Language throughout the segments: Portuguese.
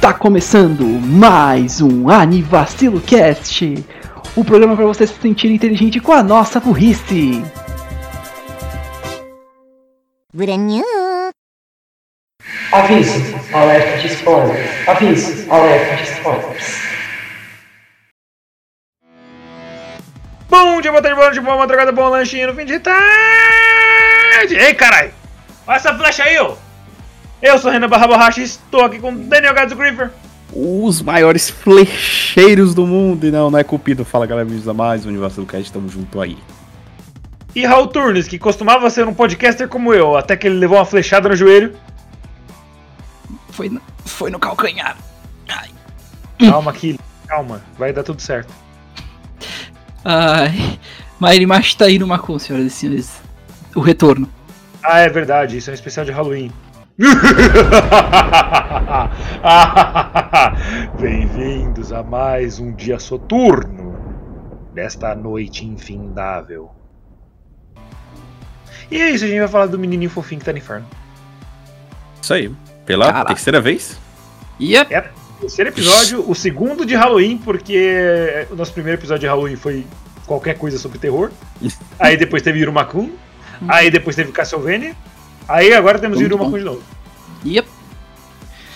Tá começando mais um Anivacilo Cast, o programa para você se sentir inteligente com a nossa burrice. Aviso, alerta de spoilers. Aviso, alerta de spoilers. Bom dia, boa tarde, boa noite, boa madrugada, bom lanchinho no fim de tarde. Ei, caralho! Olha essa flecha aí, ó! Eu sou Renan Barra Borracha e estou aqui com Daniel Gadzo Griefer. Os maiores flecheiros do mundo. E não, não é cupido. Fala galera, bem-vindos a mais um Universo do Cast, tamo junto aí. E Raul Turnes, que costumava ser um podcaster como eu, até que ele levou uma flechada no joelho. Foi no, foi no calcanhar. Ai. Calma, aqui, calma, vai dar tudo certo. Ai. Mairi tá aí no Macon, senhoras e senhores. O retorno. Ah, é verdade, isso é um especial de Halloween. Bem-vindos a mais um dia soturno desta noite infindável. E é isso, a gente vai falar do menininho fofinho que tá no inferno. Isso aí. Pela Caraca. terceira vez? Yep. É, terceiro episódio, o segundo de Halloween, porque o nosso primeiro episódio de Halloween foi qualquer coisa sobre terror. Aí depois teve Irumakun. Aí depois teve Castlevania. Aí agora temos Irumakun de novo. Yep.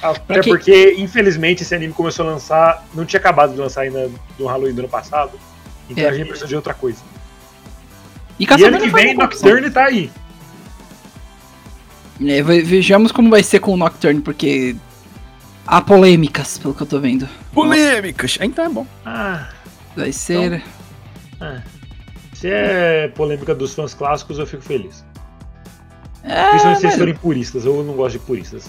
Até quem- porque, infelizmente, esse anime começou a lançar. Não tinha acabado de lançar ainda no Halloween do ano passado. Então É. a gente precisou de outra coisa. E E ano que vem. Nocturne tá aí. É, ve- vejamos como vai ser com o Nocturne, porque há polêmicas, pelo que eu tô vendo. Polêmicas! Então é bom. Ah, Vai ser. ah. Se é polêmica dos fãs clássicos, eu fico feliz. É, Principalmente se eles forem puristas. Eu não gosto de puristas.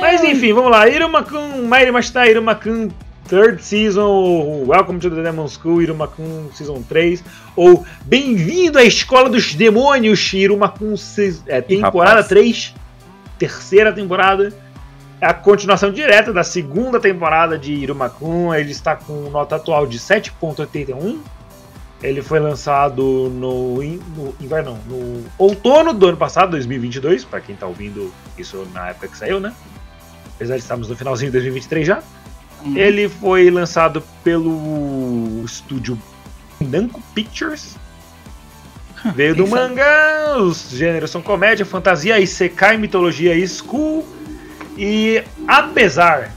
Mas enfim, vamos lá. Irumakun, Mairi Mashita, Irumakun Third Season, Welcome to the Demon School, Irumakun Season 3, ou Bem-vindo à Escola dos Demônios, Irumakun é, temporada rapaz. 3, terceira temporada. É a continuação direta da segunda temporada de Irumakun. Ele está com nota atual de 7.81. Ele foi lançado no, no inverno, não, no outono do ano passado, 2022, para quem tá ouvindo isso na época que saiu, né? Apesar de estarmos no finalzinho de 2023 já. Hum. Ele foi lançado pelo estúdio Namco Pictures. Veio do mangá, os gêneros são comédia, fantasia, isekai, mitologia e school. E apesar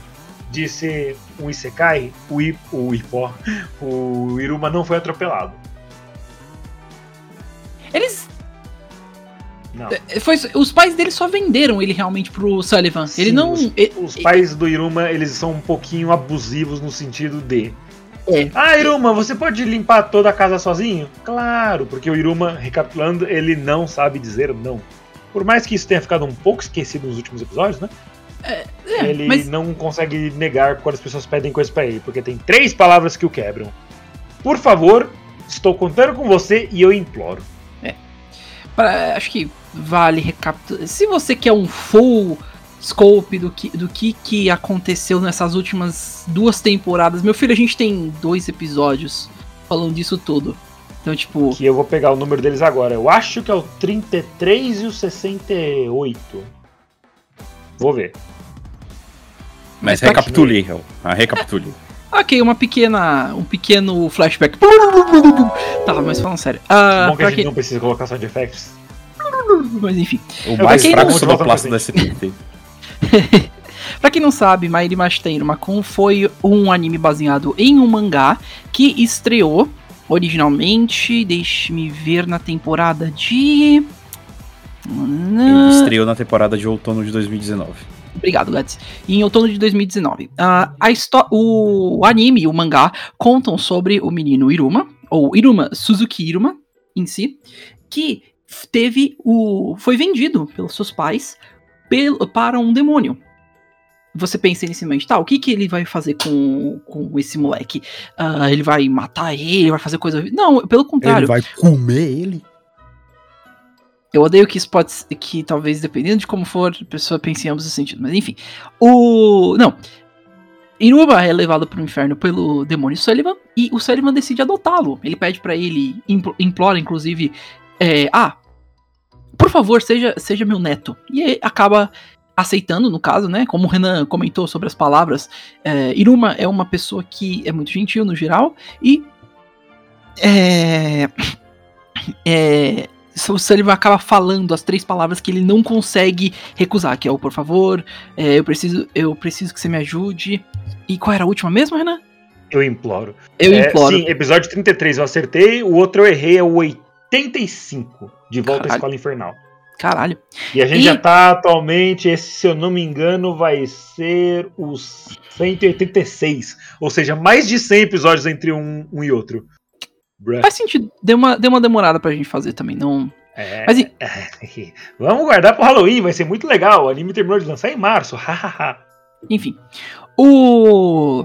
de ser um isekai, o, I, o Ipó, o Iruma não foi atropelado. Eles. Não. é, Foi, os pais dele só venderam ele realmente pro Sullivan. ele Sim, não. Os, os pais do Iruma, eles são um pouquinho abusivos no sentido de. É. Ah, Iruma, você pode limpar toda a casa sozinho? Claro, porque o Iruma, recapitulando, ele não sabe dizer não. Por mais que isso tenha ficado um pouco esquecido nos últimos episódios, né? É, ele mas não consegue negar quando as pessoas pedem coisas pra ele, porque tem três palavras que o quebram. Por favor, estou contando com você e eu imploro. pra- acho que vale recapitular. Se você quer um full scope do que, do que, que aconteceu nessas últimas duas temporadas, meu filho, a gente tem dois episódios falando disso tudo. Então, tipo. Que eu vou pegar o número deles agora. Eu acho que é o 33 e o 68. Vou ver. Mas tá recapitule, Hel. Ah, recapitule. Ok, uma pequena. Um pequeno flashback. Tá, mas falando sério. Ah, Bom que a gente quem- não precisa colocar sound effects. Mas enfim. O Eu mais fraco não- sonoplasta da SPT. Pra quem não sabe, Mairi Mashita Makun foi um anime baseado em um mangá que estreou originalmente, deixe-me ver, na temporada de. Ele estreou na temporada de outono de 2019. Obrigado, Gats. Em outono de 2019. Ah, a histó- o anime e o mangá contam sobre o menino Iruma, ou Iruma, Suzuki Iruma, em si, que teve o. foi vendido pelos seus pais pelo, para um demônio. Você pensa inicialmente, tá, o que, que ele vai fazer com, com esse moleque? Ah, ele vai matar ele, vai fazer coisa. Não, pelo contrário. vai comer ele? Eu odeio que isso pode que talvez dependendo de como for, a pessoa pense em ambos os sentidos. Mas enfim. O. Não. Iruba é levado pro inferno pelo demônio Sullivan e o Sullivan decide adotá-lo. Ele pede pra ele, impl- implora inclusive, é, ah, por favor, seja, seja meu neto. E aí acaba aceitando, no caso, né? Como o Renan comentou sobre as palavras, é, Iruma é uma pessoa que é muito gentil no geral e é, é, o Sullivan acaba falando as três palavras que ele não consegue recusar, que é o por favor, é, eu preciso, eu preciso que você me ajude. E qual era a última mesmo, Renan? Eu imploro. Eu É, imploro. Sim, episódio 33 eu acertei, o outro eu errei, é o 85, de volta à Caralho. escola infernal. Caralho. E a gente E- já tá atualmente, esse, se eu não me engano, vai ser os 186. Ou seja, mais de 100 episódios entre um, um e outro. Bruh. Faz sentido. Deu uma, deu uma demorada pra gente fazer também, não. É, Mas e- Vamos guardar pro Halloween, vai ser muito legal. O anime terminou de lançar em março. hahaha. Enfim. O.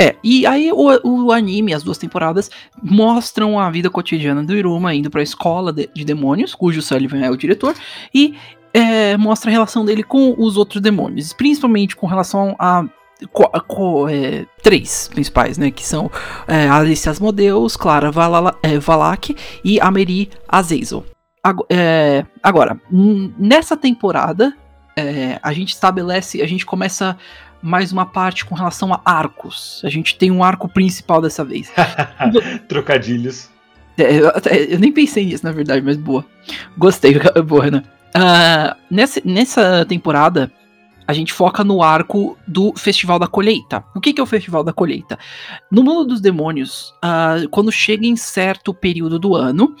É, e aí o, o anime, as duas temporadas, mostram a vida cotidiana do Iruma indo pra escola de, de demônios, cujo Sullivan é o diretor, e é, mostra a relação dele com os outros demônios, principalmente com relação a. é, três principais, né? Que são é, Alice Asmodeus, Clara Vala, é, Valak e Ameri Azazel. Ago- é, agora, nessa temporada, é, a gente estabelece, a gente começa mais uma parte com relação a arcos. A gente tem um arco principal dessa vez. Trocadilhos. É, eu, eu nem pensei nisso, na verdade, mas boa. Gostei, boa, Renan. Ah, nessa, nessa temporada, a gente foca no arco do Festival da Colheita. O que, que é o Festival da Colheita? No mundo dos demônios, ah, quando chega em certo período do ano,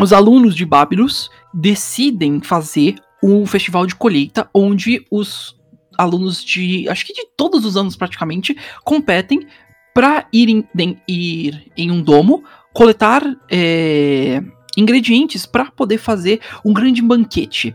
os alunos de Babylus decidem fazer um festival de colheita onde os alunos de, acho que de todos os anos praticamente, competem para ir, em- em- ir em um domo coletar é, ingredientes para poder fazer um grande banquete.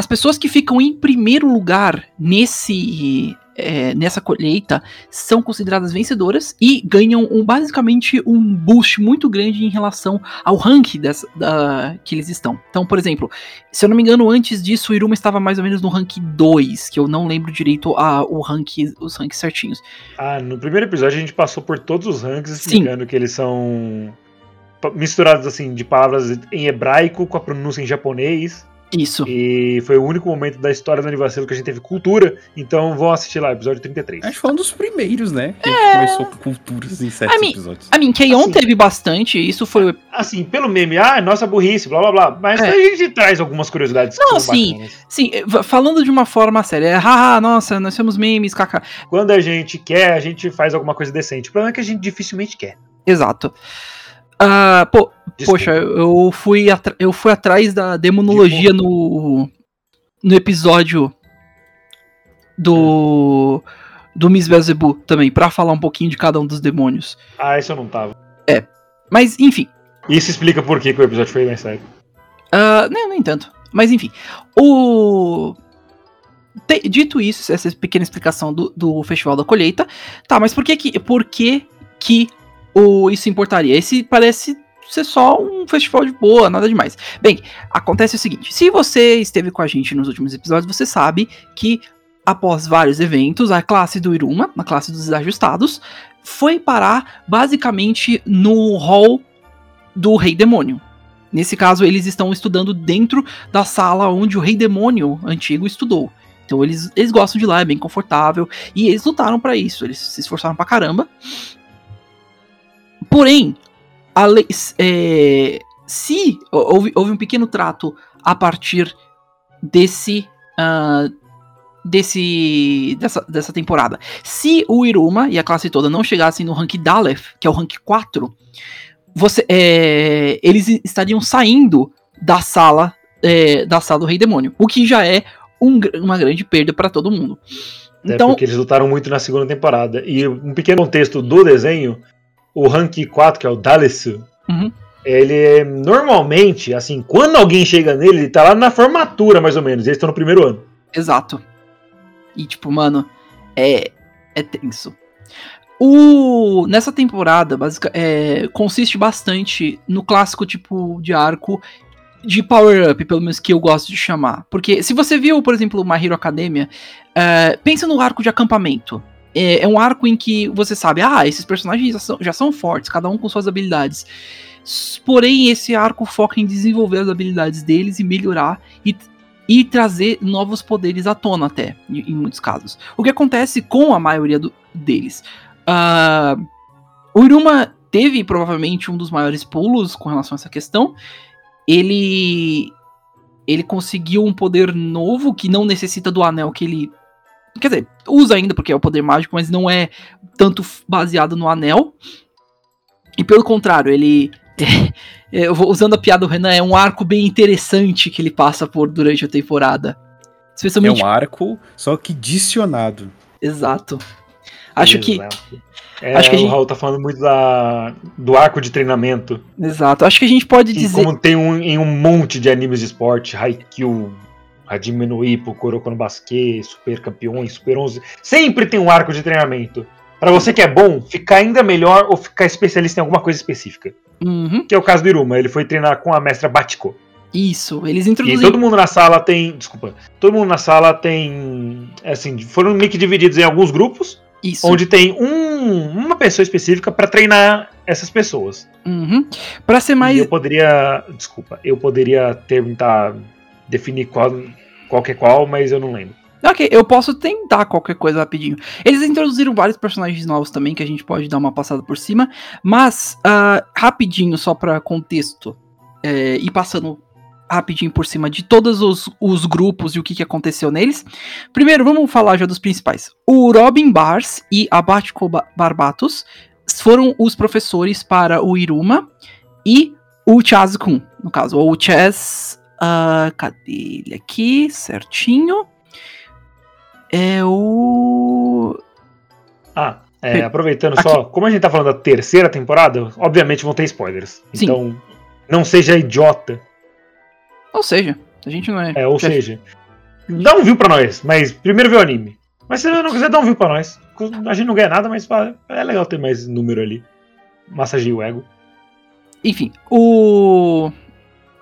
As pessoas que ficam em primeiro lugar nesse é, nessa colheita são consideradas vencedoras e ganham um, basicamente um boost muito grande em relação ao rank dessa, da, que eles estão. Então, por exemplo, se eu não me engano, antes disso o Iruma estava mais ou menos no rank 2, que eu não lembro direito a, o rank, os ranks certinhos. Ah, no primeiro episódio a gente passou por todos os ranks Sim. explicando que eles são misturados assim de palavras em hebraico com a pronúncia em japonês. Isso. E foi o único momento da história do aniversário que a gente teve cultura. Então vão assistir lá, episódio 33. Acho que foi um dos primeiros, né? Que começou com culturas em certos I mean, episódios. A mim, Keion Assim- teve bastante, isso foi. Assim, pelo meme, ah, nossa burrice, blá blá blá. Mas É. a gente traz algumas curiosidades que Não, sim. bacanas. Sim, eh, falando de uma forma séria, é, haha, nossa, nós somos memes, kaká. Quando a gente quer, a gente faz alguma coisa decente. O problema é que a gente dificilmente quer. Exato. Ah, pô, Desculpa. poxa, eu fui, eu fui atrás da demonologia no, no episódio do. Do Miss Beelzebub também, pra falar um pouquinho de cada um dos demônios. Ah, isso eu não tava. Mas, enfim. Isso explica por que, que o episódio foi mais sério. Ah, não, nem tanto. Mas enfim. O. Te- dito isso, essa pequena explicação do, do Festival da Colheita. Tá, mas por que que, por que, que o, isso importaria? Esse parece ser só um festival de boa, nada demais. Bem, acontece o seguinte: se você esteve com a gente nos últimos episódios, você sabe que após vários eventos, a classe do Iruma, a classe dos desajustados, foi parar basicamente no hall do Rei Demônio. Nesse caso, eles estão estudando dentro da sala onde o Rei Demônio antigo estudou. Então eles, eles gostam de lá, é bem confortável. E eles lutaram pra isso, eles se esforçaram pra caramba. Porém, lei- é, se houve, houve um pequeno trato a partir desse. ah, desse dessa, dessa temporada. Se o Iruma e a classe toda não chegassem no rank Dalef, que é o rank 4, você, é, eles estariam saindo da sala é, da sala do Rei Demônio, o que já é um uma grande perda pra todo mundo. Até Então, porque eles lutaram muito na segunda temporada. E um pequeno contexto do desenho, o rank 4, que é o Dalesu, Uhum. ele é normalmente, assim, quando alguém chega nele, ele tá lá na formatura, mais ou menos. Eles estão no primeiro ano. Exato. E tipo, mano, é é tenso. O nessa temporada, basic, é, consiste bastante no clássico tipo de arco de power up, pelo menos que eu gosto de chamar. Porque se você viu, por exemplo, My Hero Academia, é, pensa no arco de acampamento. É, é um arco em que você sabe, ah, esses personagens já são, já são fortes, cada um com suas habilidades. Porém, esse arco foca em desenvolver as habilidades deles e melhorar e e trazer novos poderes à tona até, em, em muitos casos. O que acontece com a maioria do- deles? Ah, o Iruma teve provavelmente um dos maiores pulos com relação a essa questão. Ele ele conseguiu um poder novo que não necessita do anel que ele quer dizer, usa ainda porque é o poder mágico, mas não é tanto baseado no anel. E pelo contrário, ele é, eu vou usando a piada do Renan, é um arco bem interessante que ele passa por durante a temporada. É Especialmente um arco, só que dicionado. exato. Acho que Exato. É, acho que a o gente- Raul tá falando muito da, do arco de treinamento. exato. Acho que a gente pode Que dizer como tem um, em um monte de animes de esporte, Haikyuu, Hajime no Ippo, Kuroko no Basket, Super Campeões, Super 11, sempre tem um arco de treinamento. Pra você que é bom, ficar ainda melhor ou ficar especialista em alguma coisa específica. Uhum, Que é o caso do Iruma, ele foi treinar com a mestra Batiko. isso. Eles E introduziram todo mundo na sala tem. Desculpa. Todo mundo na sala tem. Assim, foram meio que divididos em alguns grupos, isso. onde tem um, uma pessoa específica pra treinar essas pessoas. Uhum. Para ser E mais eu poderia. Desculpa, eu poderia tentar definir qual, qual que é qual, mas eu não lembro. Ok, eu posso tentar qualquer coisa rapidinho. Eles introduziram vários personagens novos também que a gente pode dar uma passada por cima, mas ah, rapidinho, só pra contexto, é, e passando rapidinho por cima de todos os, os grupos e o que, que aconteceu neles. Primeiro, vamos falar já dos principais. O Robin Bars e a Batiko Ba- Barbatos foram os professores para o Iruma e o Chaz-kun, no caso, ou o Chaz. Ah, cadê ele aqui? Certinho. É o. Ah, é, aproveitando aqui. só, como a gente tá falando da terceira temporada, obviamente vão ter spoilers. Sim. Então, não seja idiota. Ou seja, a gente não é. É, ou chefe. seja, dá um view pra nós, mas primeiro vê o anime. Mas se não quiser, dá um view pra nós. A gente não ganha nada, mas é legal ter mais número ali. Massageia o ego. Enfim, o.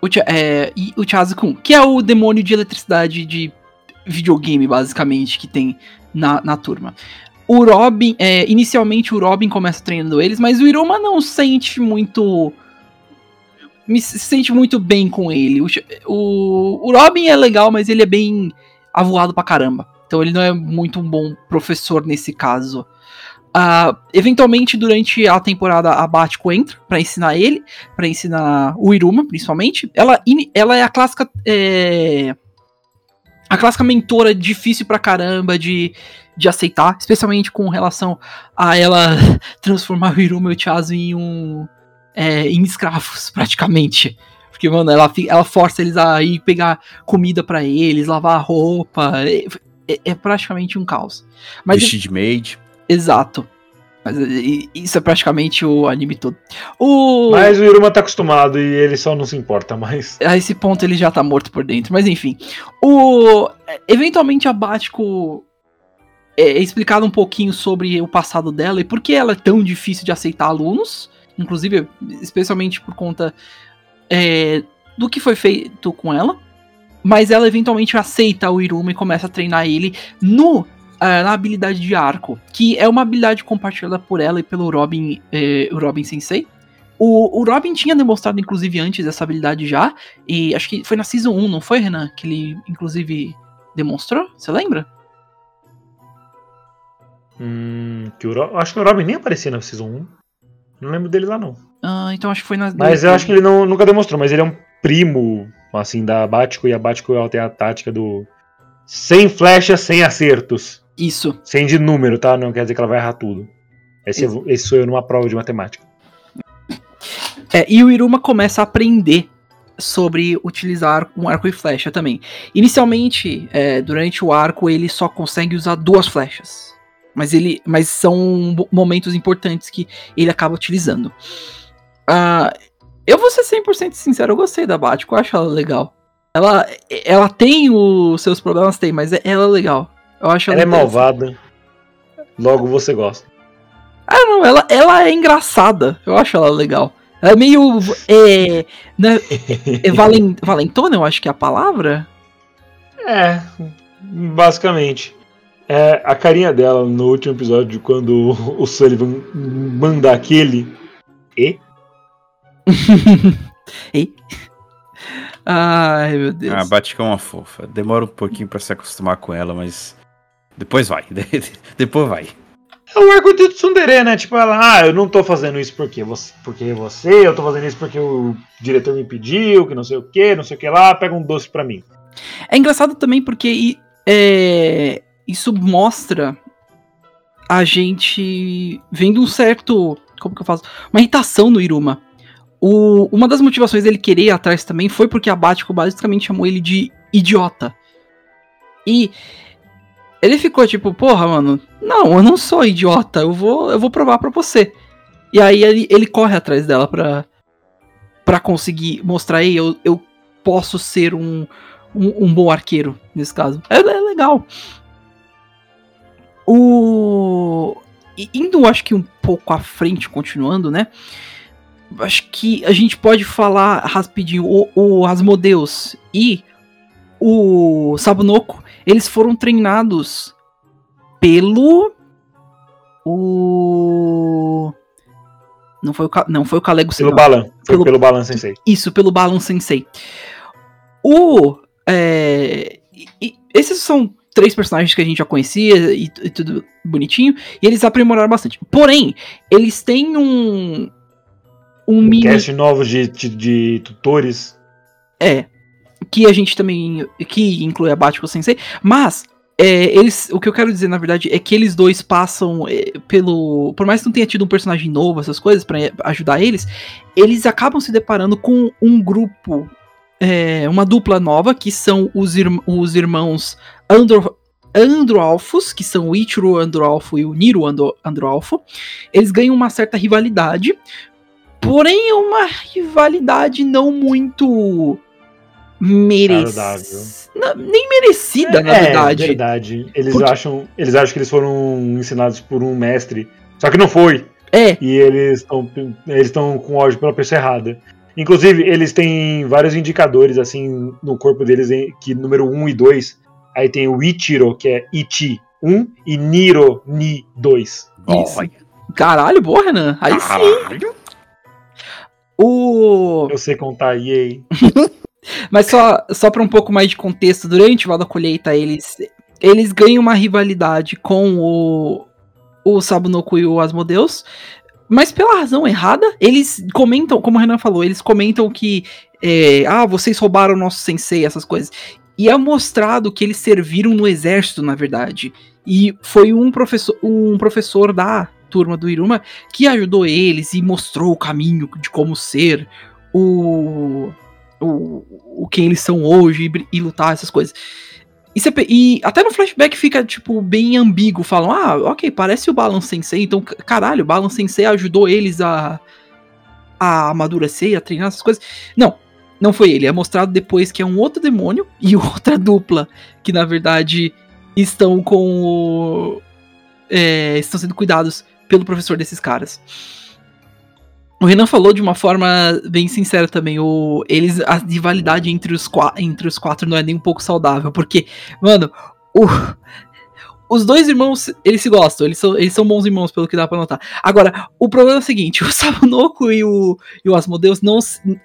O, Cha- é, e que é o demônio de eletricidade de videogame, basicamente, que tem na, na turma. O Robin, é, inicialmente o Robin começa treinando eles, mas o Iruma não sente muito. Me se sente muito bem com ele. O, o, o Robin é legal, mas ele é bem avoado pra caramba. Então ele não é muito um bom professor nesse caso. Ah, eventualmente, durante a temporada, a Batiko entra pra ensinar ele, pra ensinar o Iruma, principalmente. Ela, ela é a clássica. é, a clássica mentora difícil pra caramba de, de aceitar, especialmente com relação a ela transformar o Iruma e o Chazo em um. é, em escravos, praticamente. Porque, mano, ela, ela força eles a ir pegar comida pra eles, lavar roupa. É, é- é praticamente um caos. Mas Vestir de maid. Exato. Mas isso é praticamente o anime todo. O... Mas o Iruma tá acostumado e ele só não se importa mais. A esse ponto ele já tá morto por dentro. Mas enfim. O... Eventualmente a Batiko é é explicado um pouquinho sobre o passado dela e por que ela é tão difícil de aceitar alunos. Inclusive, especialmente por conta é, do que foi feito com ela. Mas ela eventualmente aceita o Iruma e começa a treinar ele no na habilidade de arco, que é uma habilidade compartilhada por ela e pelo Robin, eh, o Robin Sensei. O, o Robin tinha demonstrado, inclusive, antes essa habilidade já, e acho que foi na Season 1, não foi, Renan? Que ele, inclusive, demonstrou? Você lembra? Hum, que o acho que o Robin nem aparecia na Season 1. Não lembro dele lá, não. Ah, então acho que foi na. Mas eu acho que ele não- nunca demonstrou, mas ele é um primo, assim, da Batiko, e a Batiko ela tem a tática do. Sem flechas, sem acertos. Isso. Sem de número, tá? Não quer dizer que ela vai errar tudo. Esse, é- esse sou eu numa prova de matemática. É, e o Iruma começa a aprender sobre utilizar um arco e flecha também. Inicialmente, é, durante o arco, ele só consegue usar duas flechas. Mas, ele, mas são mo- momentos importantes que ele acaba utilizando. Ah, eu vou ser 100% sincero, eu gostei da Batiko, eu acho ela legal. Ela, ela tem os seus problemas, tem, mas é- ela é legal. Eu acho Ela é malvada. Logo você gosta. Ah, não, ela, ela é engraçada. Eu acho ela legal. Ela é meio. É, né, é valen, valentona, eu acho que é a palavra. É, basicamente. É, a carinha dela no último episódio, quando o Sullivan manda aquele. E? E? Ai, meu Deus. Ah, Batica é uma fofa. Demora um pouquinho pra se acostumar com ela, mas. Depois vai. Depois vai. É o arco de Tsundere, né? Tipo, ela, ah, eu não tô fazendo isso porque você, porque você, eu tô fazendo isso porque o diretor me pediu, que não sei o que, não sei o que lá, pega um doce pra mim. É engraçado também porque é, isso mostra a gente vendo um certo. Como que eu faço? Uma irritação no Iruma. O, uma das motivações dele querer ir atrás também foi porque a Batiko basicamente chamou ele de idiota. E ele ficou tipo, porra, mano, não, eu não sou idiota, eu vou, eu vou provar pra você. E aí ele, ele corre atrás dela pra, pra conseguir mostrar, aí eu, eu posso ser um, um, um bom arqueiro, nesse caso. É, é legal. O. Indo, acho que um pouco à frente, continuando, né? Acho que a gente pode falar rapidinho. O, o Asmodeus e o Sabunoko, eles foram treinados pelo. O. Não foi o, não foi o Kalego Pelo Balan. Pelo, pelo Balan Sensei. Isso, pelo Balan Sensei. O. É, esses são três personagens que a gente já conhecia e, e, tudo bonitinho. E eles aprimoraram bastante. Porém, eles têm um. Um, um mini. cast novo de, de, de tutores. É. Que a gente também. Que inclui a Batman Sensei. Mas é, eles, o que eu quero dizer, na verdade, é que eles dois passam é, pelo. Por mais que não tenha tido um personagem novo, essas coisas, para ajudar eles, eles acabam se deparando com um grupo, é, uma dupla nova, que são os, irm os irmãos Andro Androalfos, que são o Ichiro Androalfo e o Niro Andro Androalfo. Eles ganham uma certa rivalidade, porém é uma rivalidade não muito merecida. Nem merecida, é, na verdade. É verdade. Eles, Porque... acham, eles acham que eles foram ensinados por um mestre. Só que não foi. É. E eles estão eles estão com ódio pela pessoa errada. Inclusive, eles têm vários indicadores assim no corpo deles, que número 1 e 2. Aí tem o Ichiro, que é Ichi 1, e Niro Ni 2. Isso. Caralho, boa, Renan. Aí Caralho. sim. O. Eu sei contar, yay. Mas só, só para um pouco mais de contexto, durante o da colheita, eles, eles ganham uma rivalidade com o, o Sabunoku e o Asmodeus, mas pela razão errada, eles comentam, como o Renan falou, eles comentam que é, ah, vocês roubaram o nosso sensei, essas coisas. E é mostrado que eles serviram no exército, na verdade. E foi um professor, um professor da turma do Iruma que ajudou eles e mostrou o caminho de como ser o o, o quem eles são hoje e, e lutar, essas coisas. E, você, e, até no flashback fica, tipo, bem ambíguo. Falam, ah, ok, parece o Balan Sensei. Então, caralho, o Balan Sensei ajudou eles a, a amadurecer, a treinar essas coisas. Não, não foi ele. É mostrado depois que é um outro demônio e outra dupla. Que, na verdade, estão com o... É, estão sendo cuidados pelo professor desses caras. O Renan falou de uma forma bem sincera também. O, eles, a rivalidade entre os, entre os quatro não é nem um pouco saudável. Porque, mano, o, os dois irmãos, eles se gostam, eles são, eles são bons irmãos, pelo que dá pra notar. Agora, o problema é o seguinte: o Sabunoko e o, e o Asmodeus, não,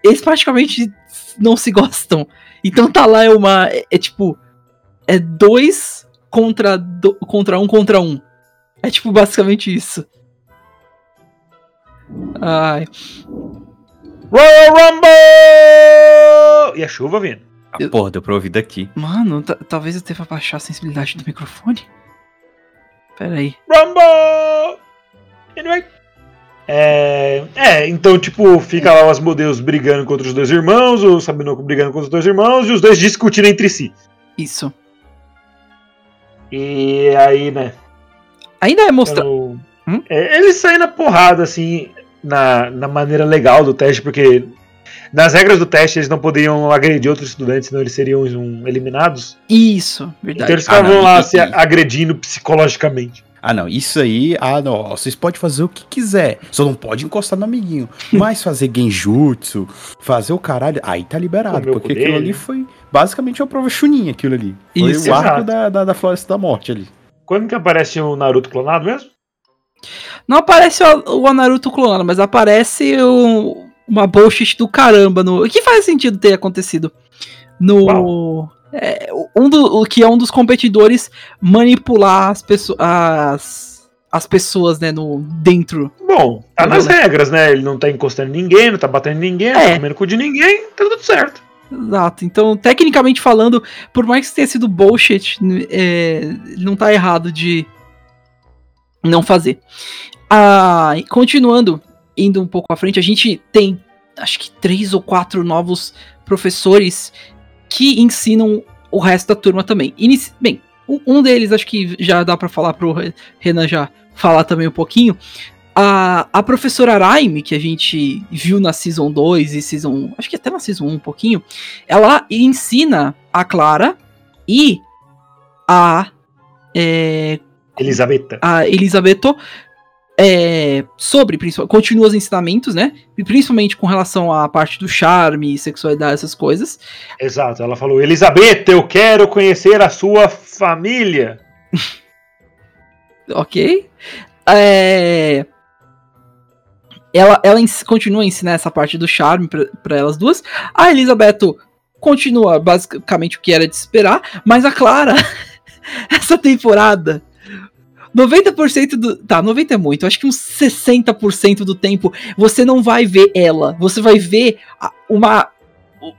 eles praticamente não se gostam. Então tá lá, é uma. É, é tipo. É dois contra, do, contra um contra um. É tipo basicamente isso. Ai. Royal Rumble! E a chuva vindo. Ah, eu... porra, deu pra ouvir daqui. Mano, talvez eu deva baixar a sensibilidade do microfone. Pera aí. Rumble! Anyway. É, é, então, tipo, fica lá os modelos brigando contra os dois irmãos, o Sabinoco brigando contra os dois irmãos e os dois discutindo entre si. Isso. E aí, né? Ainda é mostrado. Hum? É, eles saem na porrada, assim, na, na maneira legal do teste, porque nas regras do teste eles não poderiam agredir outros estudantes, senão eles seriam um, eliminados. Isso, verdade. Então eles ficavam ah, lá e, se agredindo psicologicamente. Ah, não, isso aí, ah, não, vocês podem fazer o que quiser, só não pode encostar no amiguinho. Mas fazer genjutsu, fazer o caralho, aí tá liberado, porque poder, aquilo ali foi basicamente uma prova chuninha, aquilo ali. Foi isso, o arco da, da, da Floresta da Morte ali. Quando que aparece o Naruto clonado mesmo? Não aparece o, o Naruto mas aparece o, uma bullshit do caramba. No, que faz sentido ter acontecido. no. É, um do, o que é um dos competidores manipular as, pessoas as, as pessoas, né, no, dentro. Bom, tá nas regras, né? Ele não tá encostando em ninguém, não tá batendo em ninguém, não É. tá comendo cu de ninguém, tá tudo certo. Exato. Então, tecnicamente falando, por mais que tenha sido bullshit, é, não tá errado de não fazer. Ah, continuando, indo um pouco à frente, a gente tem acho que três ou quatro novos professores que ensinam o resto da turma também. Inici Bem, um- deles acho que já dá pra falar pro Re- Renan já falar também um pouquinho. A, a professora Raime, que a gente viu na Season 2 e Season. Acho que até na Season 1 um pouquinho. Ela ensina a Clara e a. é, Elisabetta. a Elisabeto é, sobre, continua os ensinamentos, né? E Principalmente com relação à parte do charme, sexualidade, essas coisas. Exato, ela falou: Elisabetta, eu quero conhecer a sua família. Ok? É, Ela, ela continua a ensinar essa parte do charme pra pra elas duas. A Elisabeto continua basicamente o que era de esperar, mas a Clara, essa temporada, 90% do. Tá, 90 é muito, acho que uns 60% do tempo você não vai ver ela, você vai ver uma,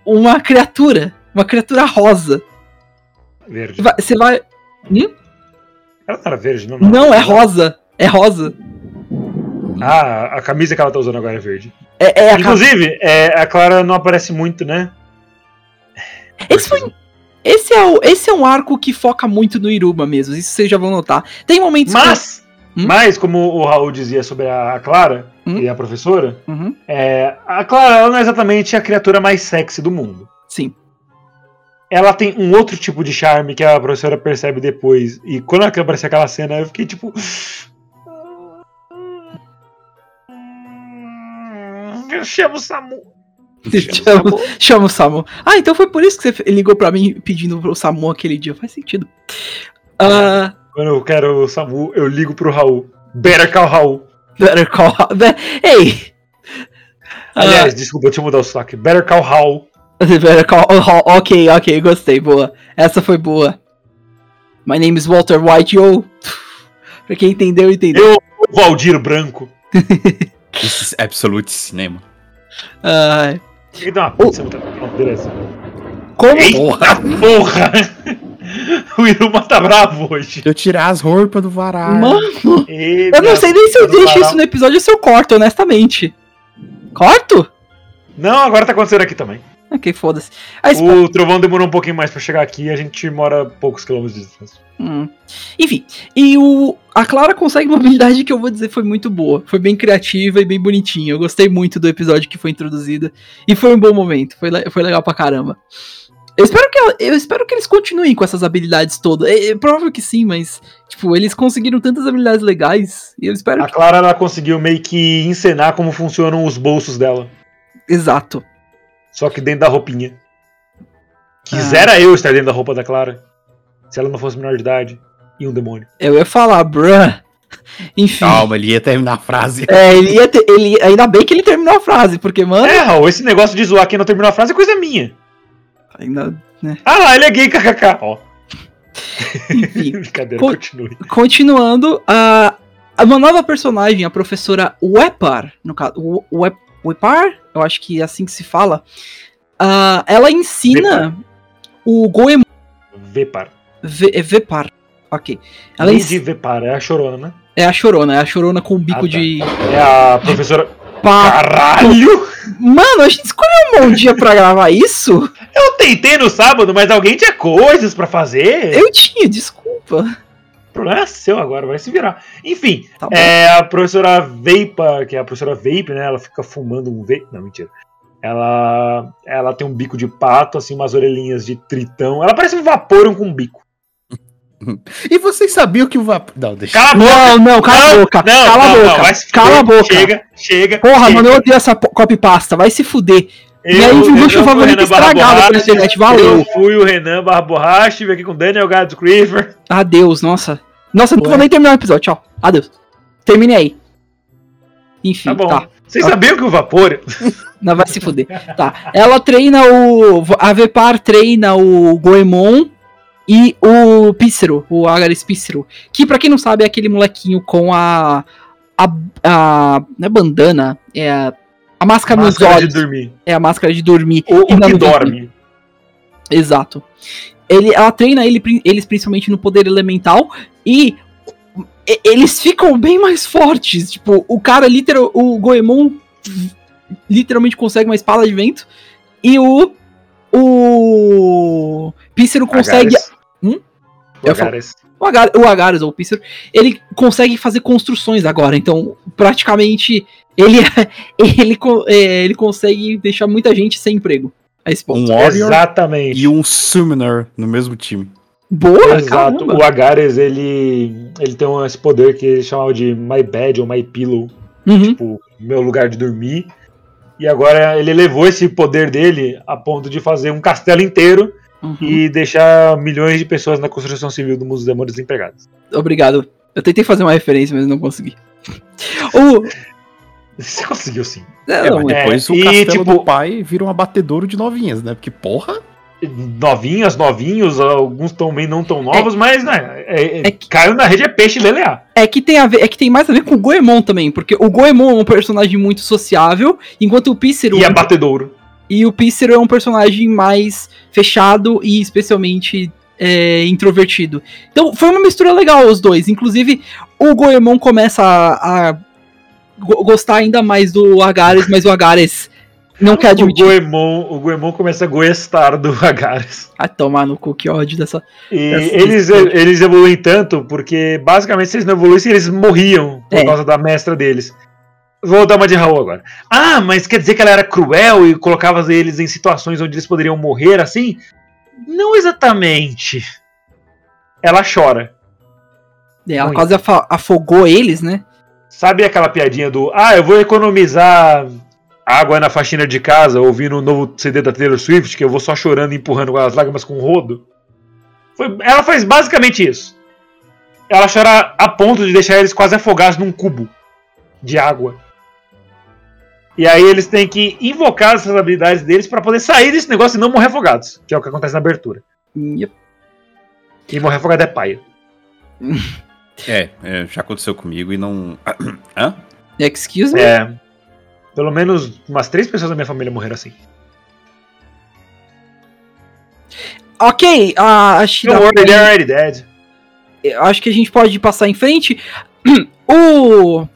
uma criatura, uma criatura rosa. Verde. Você vai. Ela não era verde, não? Não, é rosa. É rosa. Ah, a camisa que ela tá usando agora é verde. É, é a Inclusive, é, a Clara não aparece muito, né? Esse, foi, esse, é o, esse é um arco que foca muito no Iruma mesmo, isso vocês já vão notar. Tem momentos Mas, Hum? mas como o Raul dizia sobre a Clara Hum? e a professora, que. Uhum, é, a Clara ela não é exatamente a criatura mais sexy do mundo. sim. Ela tem um outro tipo de charme que a professora percebe depois. E quando apareceu aquela cena, eu fiquei tipo. Eu chamo o Samu. Chama, chama o Samu. Ah, então foi por isso que você ligou pra mim pedindo pro Samu aquele dia. Faz sentido. Ah, Quando eu quero o Samu, eu ligo pro Raul. Better Call Raul. better call. Be- Ei! Ah, Aliás, desculpa, deixa eu mudar o sotaque. Better Call Raul. better call. oh, ok, ok, gostei, boa. Essa foi boa. My name is Walter White, yo. Pra quem entendeu, entendeu. Eu, o Valdir Branco. Esse Absolute Cinema. Ah, Tem que dar uma pizza Pronto, beleza. como. Eita porra! o Iruma tá bravo hoje. Eu tirar as roupas do varal. Mano, eu não sei nem se eu do deixo varal. isso no episódio ou se eu corto, honestamente. Corto? Não, agora tá acontecendo aqui também. Ok, foda-se. O trovão demorou um pouquinho mais pra chegar aqui e a gente mora a poucos quilômetros de distância. Hum. Enfim, e o a Clara consegue uma habilidade que eu vou dizer foi muito boa. Foi bem criativa e bem bonitinha. Eu gostei muito do episódio que foi introduzida. E foi um bom momento. Foi, le- foi legal pra caramba. Eu espero, que, ela- eu espero que eles continuem com essas habilidades todas. É, é provável que sim, mas, tipo, eles conseguiram tantas habilidades legais. E eu espero A que. Clara ela conseguiu meio que encenar como funcionam os bolsos dela. Exato. Só que dentro da roupinha. Ah. Quisera eu estar dentro da roupa da Clara. Se ela não fosse menor de idade. E um demônio. Eu ia falar, bruh. Enfim. Calma, ele ia terminar a frase. É, ele ia ter. Ele, ainda bem que ele terminou a frase, porque, mano. É, Raul, esse negócio de zoar quem não terminou a frase é coisa minha. Ainda, Ah lá, ele é gay, kkk. Ó, enfim. brincadeira, Co- continue. Continuando, a uma nova personagem, a professora Wepar, no caso, We- Wepar, eu acho que é assim que se fala. Ah, ela ensina o Goemon Vepar. Ve- é Vepar. Ok. Ela Nem ens- de Vepar, é a chorona, né? é a chorona, é a chorona com o bico Ah, tá. de É a professora. pá. Caralho! Mano, a gente escolheu um bom dia pra gravar isso? Eu tentei no sábado, mas alguém tinha coisas pra fazer. Eu tinha, desculpa. O problema é seu agora, vai se virar. Enfim, Tá é a professora Veipa, que é a professora Vape, né? Ela fica fumando um vape. Não, mentira. Ela, ela tem um bico de pato, assim, umas orelhinhas de tritão. Ela parece um Vaporeon com um bico. E vocês sabiam que o vapor. Não, deixa. Cala a boca! Não, não, cala a boca. Não, cala não, a não, boca. vai se cala a boca. Chega, chega. Porra, chega. mano, eu odeio essa po- copy pasta. Vai se fuder. Eu- bucho fui o Renan Barra estragada pela internet, valeu. Eu fui o Renan Barra Borracha, estive aqui com o Daniel Gado Creeper. Adeus, nossa. Nossa, não vou nem terminar o episódio, tchau. Adeus. Termine aí. Enfim, Tá bom. tá. Vocês sabiam que o Vapor. Não vai se fuder. Tá. Ela treina o. A Vepar treina o Goemon e o Pícero, o Agares Pícero. Que, pra quem não sabe, é aquele molequinho com a. A. a não é bandana, é a. A máscara, Máscara nos de olhos. dormir. É a máscara de dormir. O, o não que no dorme. Exato. Ele, ela treina ele, eles principalmente no poder elemental e eles ficam bem mais fortes. Tipo, o cara literal, o Goemon literalmente consegue uma espada de vento e o o Pícero consegue Agares. Hum? O Agares. o, Agar, o Agares ou o Pícero, ele consegue fazer construções agora. Então, praticamente ele ele é, ele consegue deixar muita gente sem emprego. A esse ponto. Um Warrior Exatamente. e um Summoner no mesmo time. Boa, Exato. caramba. O Agares, ele, ele tem um- esse poder que ele chamava de My Bed ou My Pillow, Uhum. tipo, meu lugar de dormir. E agora ele elevou esse poder dele a ponto de fazer um castelo inteiro Uhum. e deixar milhões de pessoas na construção civil do Mundo dos Demônios desempregadas. Obrigado. Eu tentei fazer uma referência, mas não consegui. O. Você conseguiu sim. Não, É, mas é- depois o e, castelo tipo- do pai vira um abatedouro de novinhas, né? Porque, porra, Novinhas, novinhos, alguns também não tão novos, mas né, é- é- é que- caiu na rede é peixe lelear. é que tem a ver, é que tem mais a ver com o Goemon também, porque o Goemon é um personagem muito sociável, enquanto o Pícero E abatedouro. e o Pícero é um personagem mais fechado e especialmente é, introvertido. Então foi uma mistura legal os dois. Inclusive o Goemon começa a, a gostar ainda mais do Agares, mas o Agares não quer O admitir. Goemon, o Goemon começa a goestar do Agares. A tomar no cu, que ódio dessa. E Essa eles, história. eles evoluem tanto porque, basicamente, se eles não evoluíssem, eles morriam por É. causa da mestra deles. Vou dar uma de Raul agora. Ah, mas quer dizer que ela era cruel e colocava eles em situações onde eles poderiam morrer assim? Não exatamente. Ela chora. Ela Muito. quase afogou eles, né? Sabe aquela piadinha do Ah, eu vou economizar água na faxina de casa ouvindo o novo CD da Taylor Swift, que eu vou só chorando e empurrando as lágrimas com o rodo? Foi- ela faz basicamente isso. Ela chora a ponto de deixar eles quase afogados num cubo de água. E aí eles têm que invocar essas habilidades deles pra poder sair desse negócio e não morrer afogados, que é o que acontece na abertura. Yep. E morrer afogado é paia. é, é, já aconteceu comigo e não. Hã? Excuse me? É. Pelo menos umas três pessoas da minha família morreram assim. Ok, a, a Shira- Don't worry, they're already dead. eu acho que a gente pode passar em frente. O.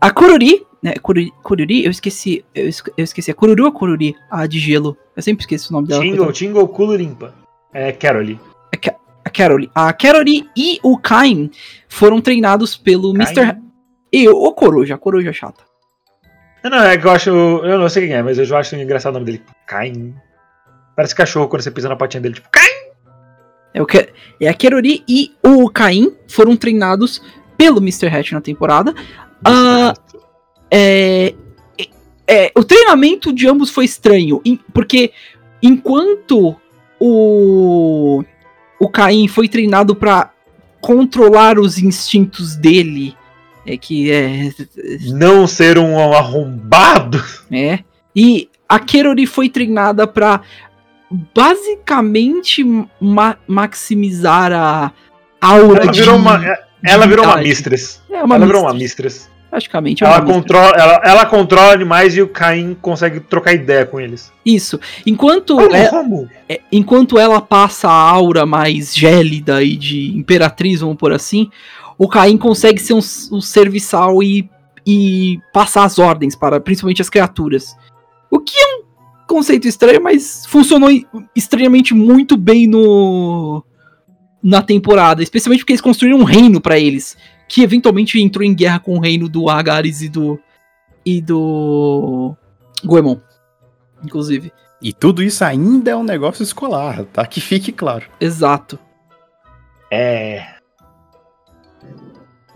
A Kururi. Né, Kururi, Kururi, eu esqueci. Eu, es- eu esqueci. É Kururu ou Kururi? A de gelo. Eu sempre esqueço o nome dela. Tingle. Tingle Culo Limpa. É Caroli. A Caroli. A Caroli e o Kain foram treinados pelo Mr. E o Coruja. A Coruja chata. Não, não, é que eu acho. Eu não sei quem é, mas eu já acho engraçado o nome dele. Caim. Parece cachorro quando você pisa na patinha dele, tipo, Caim! É, o que, é a Kerori e o Caim foram treinados pelo Mr. Hatch na temporada. Ah, é, é, o treinamento de ambos foi estranho, porque enquanto o, o Caim foi treinado pra controlar os instintos dele, é que é, Não ser um arrombado. é e a Kerori foi treinada pra basicamente ma- maximizar a aura Ela de virou uma. é, Ela virou uma mistress. É uma ela virou mistress. uma mistress. Praticamente é Ela controla, ela, ela controla animais e o Caim consegue trocar ideia com eles. Isso. Enquanto, Como? é- Como? é, enquanto ela passa a aura mais gélida e de imperatriz, vamos por assim, o Caim consegue ser um, um serviçal e, e passar as ordens para principalmente as criaturas. O que é um conceito estranho, mas funcionou estranhamente muito bem no na temporada, especialmente porque eles construíram um reino para eles, que eventualmente entrou em guerra com o reino do Agares e do e do Goemon, inclusive. E tudo isso ainda é um negócio escolar, tá? Que fique claro. Exato. É.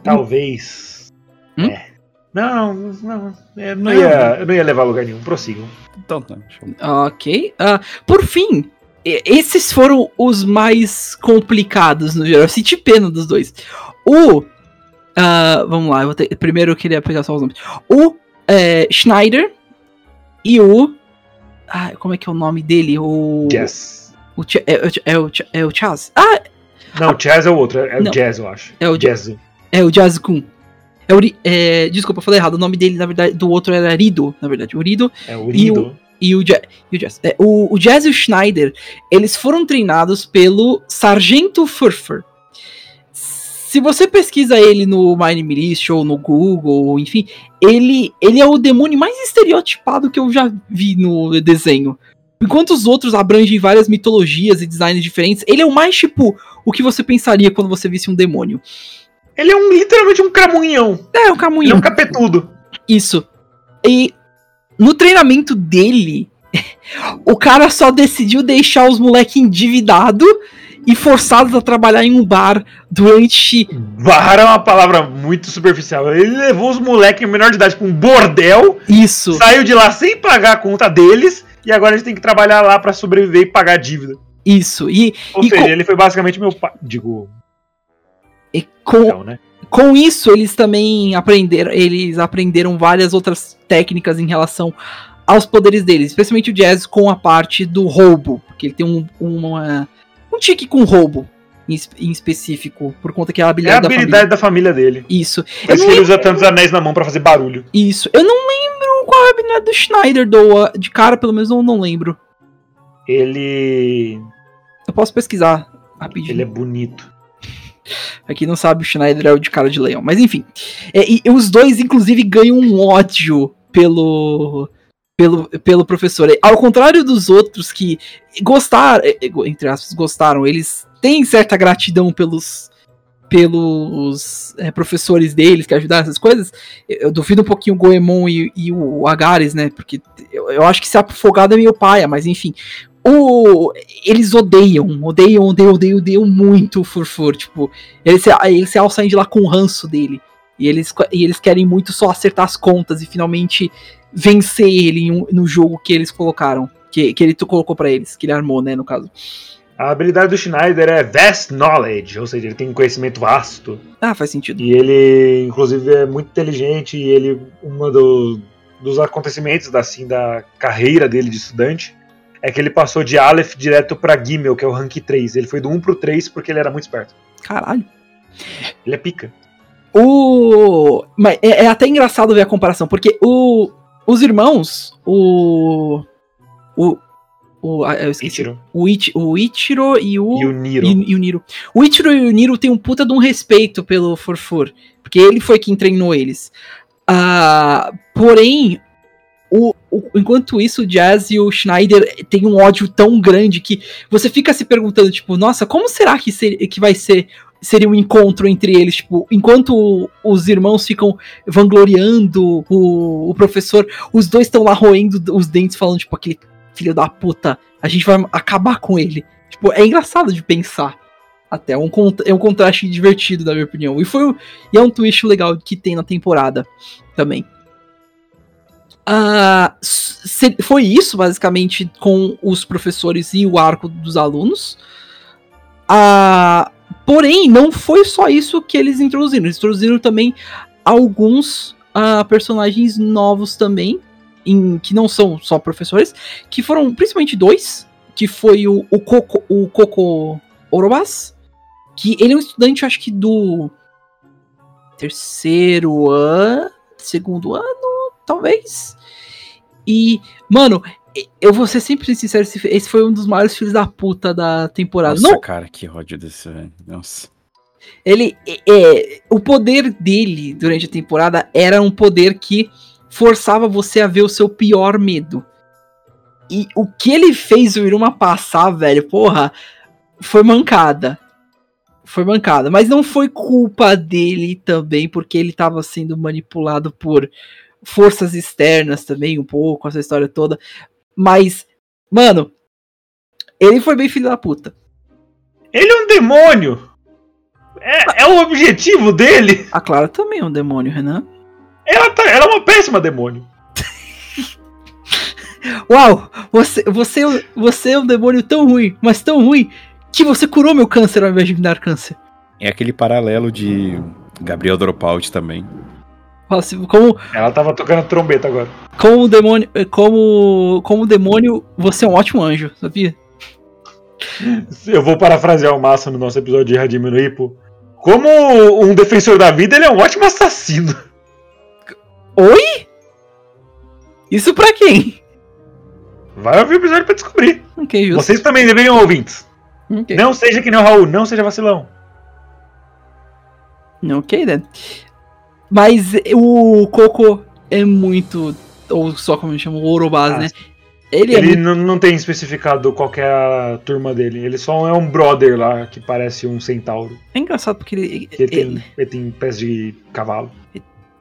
Talvez. Hum? É. Não, não. Eu não, Não. ia, eu não ia levar a lugar nenhum. Prossigam. Então, tá, deixa eu... Ok. Ah, por fim, esses foram os mais complicados no geral. Eu senti pena dos dois. O. ah, vamos lá, eu vou ter- primeiro eu queria pegar só os nomes. O é, Schneider e o. Ah, como é que é o nome dele? O. Jazz. O, é, é, é o, Ch- é o Chaz? Ah, Não, o Jazz é o outro, é o Não. Jazz, eu acho. É o Jazz. é o Jazz Kun. É o, é, desculpa, eu falei errado. O nome dele, na verdade, do outro era Rido, na verdade. O Rido É o E Rido. e o, e o Jazz. É, o, o Jazz e o Schneider, eles foram treinados pelo Sargento Furfur. Se você pesquisa ele no My Name List ou no Google, enfim, ele, ele é o demônio mais estereotipado que eu já vi no desenho. Enquanto os outros abrangem várias mitologias e designs diferentes, ele é o mais tipo o que você pensaria quando você visse um demônio. Ele é um, literalmente um cramunhão. É, o Ele é um capetudo. Isso. E no treinamento dele, o cara só decidiu deixar os moleques endividados e forçados a trabalhar em um bar durante. Barra é uma palavra muito superficial. Ele levou os moleques menor de idade pra um bordel, Isso. saiu de lá sem pagar a conta deles, e agora eles têm que trabalhar lá pra sobreviver e pagar a dívida. Isso. E, Ou E seja, com- ele foi basicamente meu pai. Digo, e com, não, né? com isso, eles também aprenderam. Eles aprenderam várias outras técnicas em relação aos poderes deles. Especialmente o Jazz com a parte do roubo. Porque ele tem um, uma, um tique com roubo. Em, es- em específico. Por conta que é a É a habilidade, da família. habilidade da família dele. Isso. Por isso que ele usa tantos anéis na mão pra fazer barulho. Isso. Eu não lembro qual é a habilidade do Schneider, do, de cara, pelo menos eu não lembro. Ele. Eu posso pesquisar rapidinho. Ele é bonito. Quem não sabe, o Schneider é o de cara de leão. Mas enfim. É, e os dois, inclusive, ganham um ódio pelo. Pelo, pelo professor. Ao contrário dos outros que gostaram, é, é, entre aspas, gostaram, eles têm certa gratidão pelos pelos é, professores deles que ajudaram essas coisas. Eu, duvido um pouquinho o Goemon e, e o Agares, né? Porque eu, eu acho que se afogado é meio paia, mas enfim. O, eles odeiam, odeiam, odeiam, odeiam, odeiam muito o Furfur. Tipo, eles se, eles se alçam de lá com o ranço dele. E eles, e eles querem muito só acertar as contas e finalmente vencer ele um- no jogo que eles colocaram. Que, que ele tu- colocou pra eles, que ele armou, né, no caso. A habilidade do Schneider é Vast Knowledge, ou seja, ele tem um conhecimento vasto. Ah, faz sentido. E ele, inclusive, é muito inteligente. E ele, uma do- dos acontecimentos da, assim, da carreira dele de estudante é que ele passou de Aleph direto pra Gimel, que é o rank 3. Ele foi do 1 pro 3 porque ele era muito esperto. Caralho. Ele é pica. O. Mas é, é até engraçado ver a comparação, porque o, os irmãos, o. O. o ah, eu esqueci. Ichiro. O, Ichi, o Ichiro e o. E o Niro. E, e o Niro. O Ichiro e o Niro têm um puta de um respeito pelo Furfur. Porque ele foi quem treinou eles. Ah, porém, o, o- enquanto isso, o Jazz e o Schneider têm um ódio tão grande que você fica se perguntando, tipo, nossa, como será que, ser- que vai ser seria um encontro entre eles, tipo, enquanto os irmãos ficam vangloriando o, o professor, os dois estão lá roendo os dentes, falando, tipo, aquele filho da puta, a gente vai acabar com ele. Tipo, é engraçado de pensar. Até é um, é um contraste divertido, na minha opinião. E, foi, e é um twist legal que tem na temporada também. Se- foi isso, basicamente, com os professores e o arco dos alunos. Ah, porém, não foi só isso que eles introduziram. Eles introduziram também alguns ah, personagens novos também, em- que não são só professores, que foram principalmente dois, que foi o, o Coco, o Coco Orobas, que ele é um estudante, acho que do terceiro ano, segundo ano, talvez. E, mano, eu vou ser sempre sincero, esse, foi um dos maiores filhos da puta da temporada. Nossa, Não, cara, que ódio desse, velho. Nossa. ele é, é, o poder dele durante a temporada era um poder que forçava você a ver o seu pior medo. E o que ele fez o Iruma passar, velho, porra, foi mancada. Foi mancada, mas não foi culpa dele também, porque ele tava sendo manipulado por forças externas também, um pouco, essa história toda. Mas, mano, ele foi bem filho da puta. Ele é um demônio! É, é o objetivo dele! A Clara também é um demônio, Renan. Ela, tá, ela é uma péssima demônio. Uau, você, você, você é um demônio tão ruim, mas tão ruim, que você curou meu câncer ao invés de me dar câncer. É aquele paralelo de Gabriel Dropout também. Assim, como, Ela tava tocando trombeta agora. como o demônio. Como. Como demônio, você é um ótimo anjo, sabia? Eu vou parafrasear o Massa no nosso episódio de Hajime no Ippo. Como um defensor da vida, ele é um ótimo assassino. Oi? Isso pra quem? Vai ouvir o episódio pra descobrir. Ok, justo. Vocês também deveriam ouvintes. Ok. Não seja que nem o Raul, não seja vacilão. Ok, né? Mas o Coco é muito. Ou só como chama, o Orobase, Ah, né? Ele, é Ele muito. não, tem especificado qual que é a turma dele. Ele só é um brother lá que parece um centauro. É engraçado porque ele. Ele tem, ele- ele tem pés de cavalo.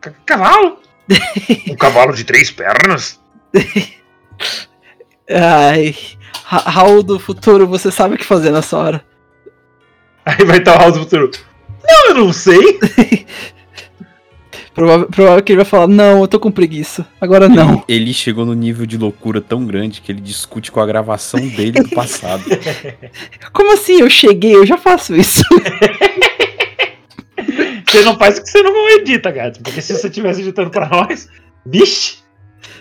Ca- cavalo? um cavalo de três pernas? Ai. Ra- Raul do futuro, você sabe o que fazer nessa hora. Aí vai estar o House do Futuro. Não, eu não sei. Provável, provável que ele vai falar: Não, eu tô com preguiça. Agora não. Ele chegou no nível de loucura tão grande que ele discute com a gravação dele do passado. Como assim eu cheguei? Eu já faço isso. Você não faz porque você não edita, gato. Porque se você estivesse editando pra nós, bicho,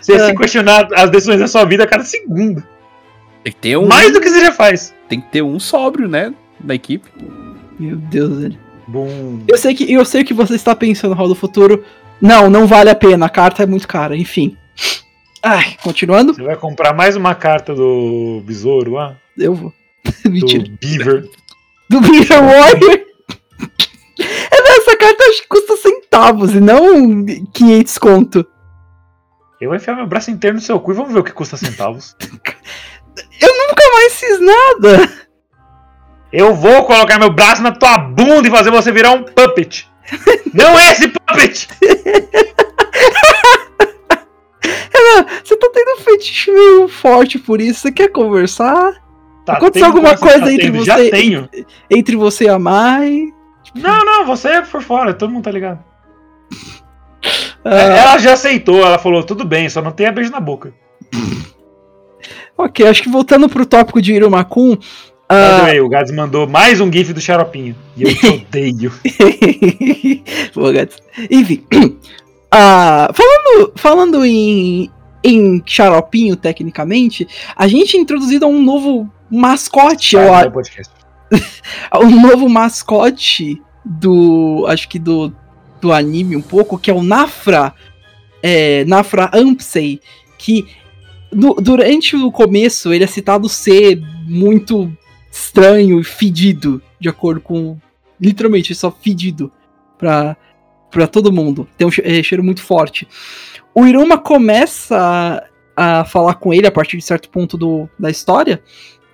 você ia É. se questionar as decisões da sua vida a cada segundo. Tem que ter um, Mais do que você já faz. tem que ter um sóbrio, né? Da equipe. Meu Deus, velho. Bom. Eu sei que eu sei que você está pensando, Raul do futuro. Não, não vale a pena. A carta é muito cara. Enfim. Ai, continuando. Você vai comprar mais uma carta do Besouro lá? Eu vou. Do Mentira. Beaver. Do Beaver Warrior. É, Essa carta acho que custa centavos e não 500 conto. Eu vou enfiar meu braço inteiro no seu cu e vamos ver o que custa centavos. Nunca mais fiz nada. Eu vou colocar meu braço na tua bunda e fazer você virar um puppet. Não é esse puppet! Você tá tendo um fetiche meio forte por isso. Você quer conversar? Tá, Aconteceu alguma coisa entre tendo, você Já e- tenho. Entre você e a Mai? Não, não, você é por fora, todo mundo tá ligado. Ah, Ela já aceitou, ela falou, tudo bem, só não tenha beijo na boca. ok, acho que voltando pro tópico de Irumakun. By ah, way, o Gads mandou mais um gif do xaropinho. E eu te odeio. Boa, Gats. Enfim. ah, falando, falando em, em xaropinho, tecnicamente, a gente é introduzido um novo mascote, eu no podcast. um novo mascote do. Acho que do, do anime um pouco, que é o Nafra. É, Nafra Ampsei. Que no- durante o começo ele é citado ser muito estranho e fedido, de acordo com. Literalmente, só fedido pra, pra todo mundo. Tem um é, cheiro muito forte. O Iruma começa a, a falar com ele a partir de certo ponto do, da história.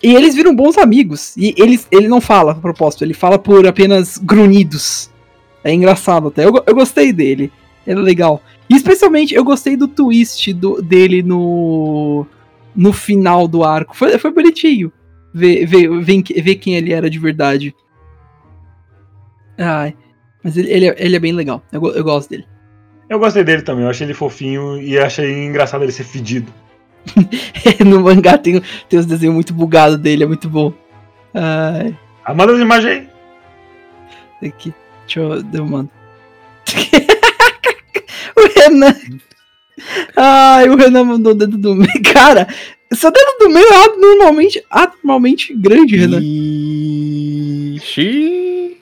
E eles viram bons amigos. E eles, ele não fala a propósito, ele fala por apenas grunhidos. É engraçado até. Eu, eu gostei dele. Ele é legal. E especialmente eu gostei do twist do, dele no. No final do arco. Foi, foi bonitinho. Ver, ver, ver, ver quem ele era de verdade. Ai. Mas ele, ele, é, ele é bem legal. Eu, eu gosto dele. Eu gostei dele também, eu achei ele fofinho e achei engraçado ele ser fedido. no mangá tem, tem os desenhos muito bugados dele, é muito bom. Ai. Ah, manda as imagens aí. Aqui. Deixa eu. Eu mando. o Renan. Ai, o Renan mandou o dedo do meio. Cara, seu dedo do meio é abnormalmente, abnormalmente grande, Renan. Ixi.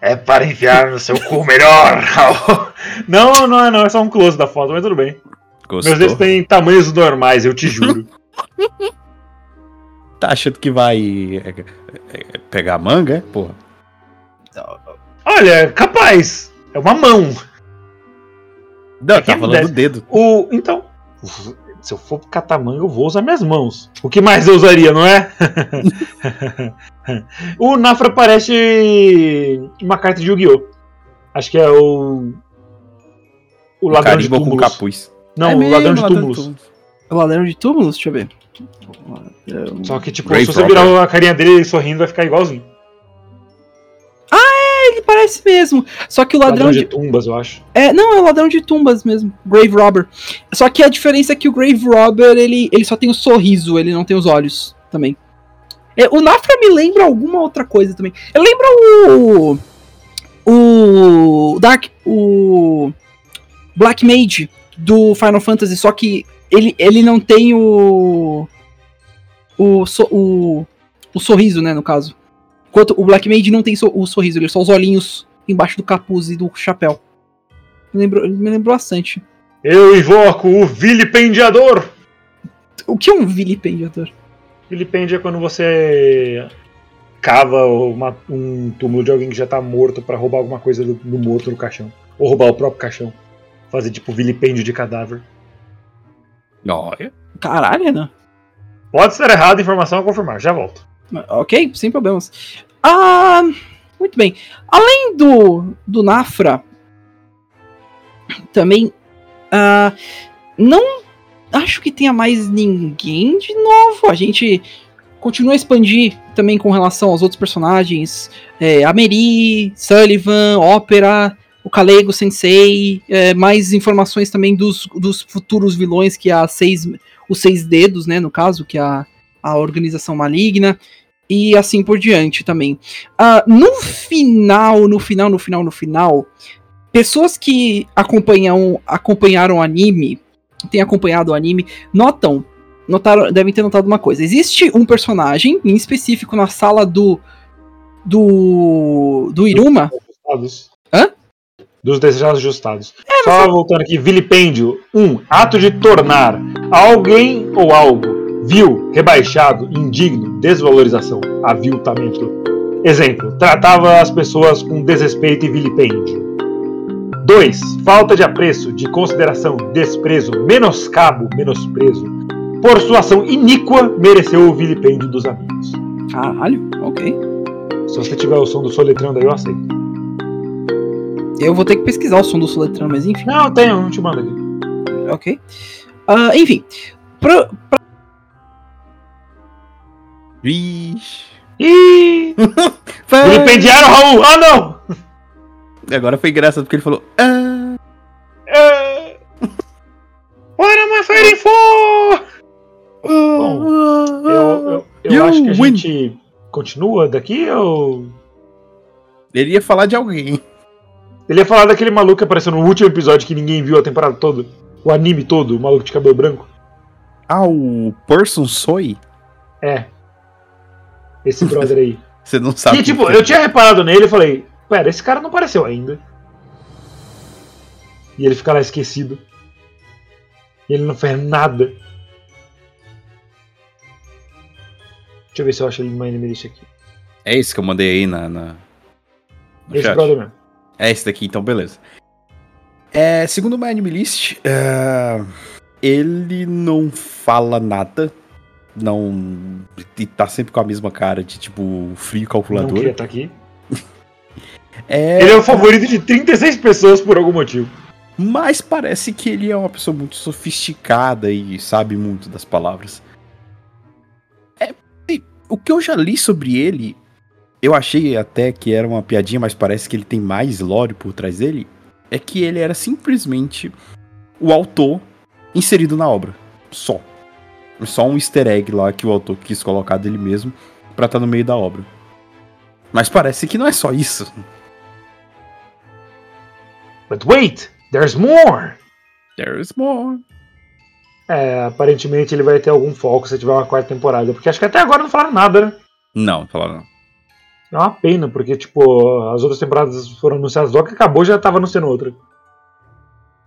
É para enfiar no seu cu melhor. não, não é não, é só um close da foto, mas tudo bem. Gostou? Meus dedos têm tamanhos normais, eu te juro. Tá achando que vai é, é, pegar manga, é? Porra. Olha, capaz. É uma mão. Não, É tá falando do dedo. O, então, se eu for catar manga, eu vou usar minhas mãos. O que mais eu usaria, não é? o Nafra parece uma carta de Yu-Gi-Oh! Acho que é o. O ladrão de Carimbo com túmulos. capuz. Não, É o ladrão de túmulos. túmulos. O ladrão de túmulos? Deixa eu ver. Só que, tipo, Grave se você virar a carinha dele sorrindo, vai ficar igualzinho. Parece mesmo. Só que o ladrão, Ladrão de. de tumbas, eu acho. É, não, é o ladrão de tumbas mesmo. Grave Robber. Só que a diferença é que o Grave Robber, ele, ele só tem o sorriso, ele não tem os olhos também. É, o Nafra me lembra alguma outra coisa também. Ele lembra o. O. Dark. O. Black Mage do Final Fantasy, só que ele, ele não tem o. O, so, o. o sorriso, né, no caso. Enquanto o Black Mage não tem so, o sorriso, ele é só os olhinhos embaixo do capuz e do chapéu. Me lembrou, me lembrou bastante. Eu invoco o vilipendiador! O que é um vilipendiador? Vilipende é quando você cava uma, um túmulo de alguém que já tá morto para roubar alguma coisa do, do, morto no caixão. Ou roubar o próprio caixão. Fazer tipo vilipêndio de cadáver. Olha. Caralho, né? Pode ser errado, informação a confirmar, já volto. Ok, sem problemas. Ah, muito bem. Além do, do Nafra, também. Uh, não acho que tenha mais ninguém de novo. A gente continua a expandir também com relação aos outros personagens. É, a Meri, Sullivan, Ópera, o Kalego Sensei, é, mais informações também dos, dos futuros vilões que a seis, os seis dedos, né, no caso, que a, a organização maligna e assim por diante também. Uh, no final, no final, no final, no final, pessoas que acompanham, acompanharam o anime, têm acompanhado o anime, notam, notaram, devem ter notado uma coisa. Existe um personagem em específico na sala do do do Iruma. Hã? Dos desejados ajustados. É, Só voltando aqui, vilipêndio. Um, ato de tornar alguém ou algo vil, rebaixado, indigno, desvalorização, aviltamento. Exemplo, tratava as pessoas com desrespeito e vilipêndio. 2. Falta de apreço, de consideração, desprezo, menoscabo, menosprezo. Por sua ação iníqua, mereceu o vilipêndio dos amigos. Caralho, ok. Se você tiver o som do soletrando aí, eu aceito. Eu vou ter que pesquisar o som do soletrando, mas enfim. Não, eu tenho, não te mando aqui. Ok. Uh, enfim, pro, pra... Vixe. Ih! Vilipendiaram, Raul! Ah, não! Agora foi engraçado porque ele falou. Ah. Ah. What am I fighting for? Bom, eu, eu, eu acho que a win. gente continua daqui ou. Ele ia falar de alguém. Ele ia falar daquele maluco que apareceu no último episódio que ninguém viu a temporada toda. O anime todo, o maluco de cabelo branco. Ah, o Person Soy? É. Esse brother aí. Você não sabe. Que, tipo, eu tinha reparado nele e falei, pera, esse cara não apareceu ainda. E ele fica lá esquecido. E ele não fez nada. Deixa eu ver se eu acho ele no anime list aqui. É esse que eu mandei aí na. na... esse chat. brother mesmo. É esse daqui, então beleza. É, segundo o My Anime List, uh, ele não fala nada. Não. E tá sempre com a mesma cara de tipo frio calculador. Não queria estar tá aqui. É... Ele é o favorito de 36 pessoas por algum motivo. Mas parece que ele é uma pessoa muito sofisticada e sabe muito das palavras. É, o que eu já li sobre ele, eu achei até que era uma piadinha, mas parece que ele tem mais lore por trás dele. É que ele era simplesmente o autor inserido na obra. Só. Só um easter egg lá que o autor quis colocar dele mesmo pra estar tá no meio da obra. Mas parece que não é só isso. But wait, there's more! There's more. É, aparentemente ele vai ter algum foco se tiver uma quarta temporada. Porque acho que até agora não falaram nada, né? Não, não falaram não. É uma pena, porque, tipo, as outras temporadas foram anunciadas logo que acabou já tava anunciando outra.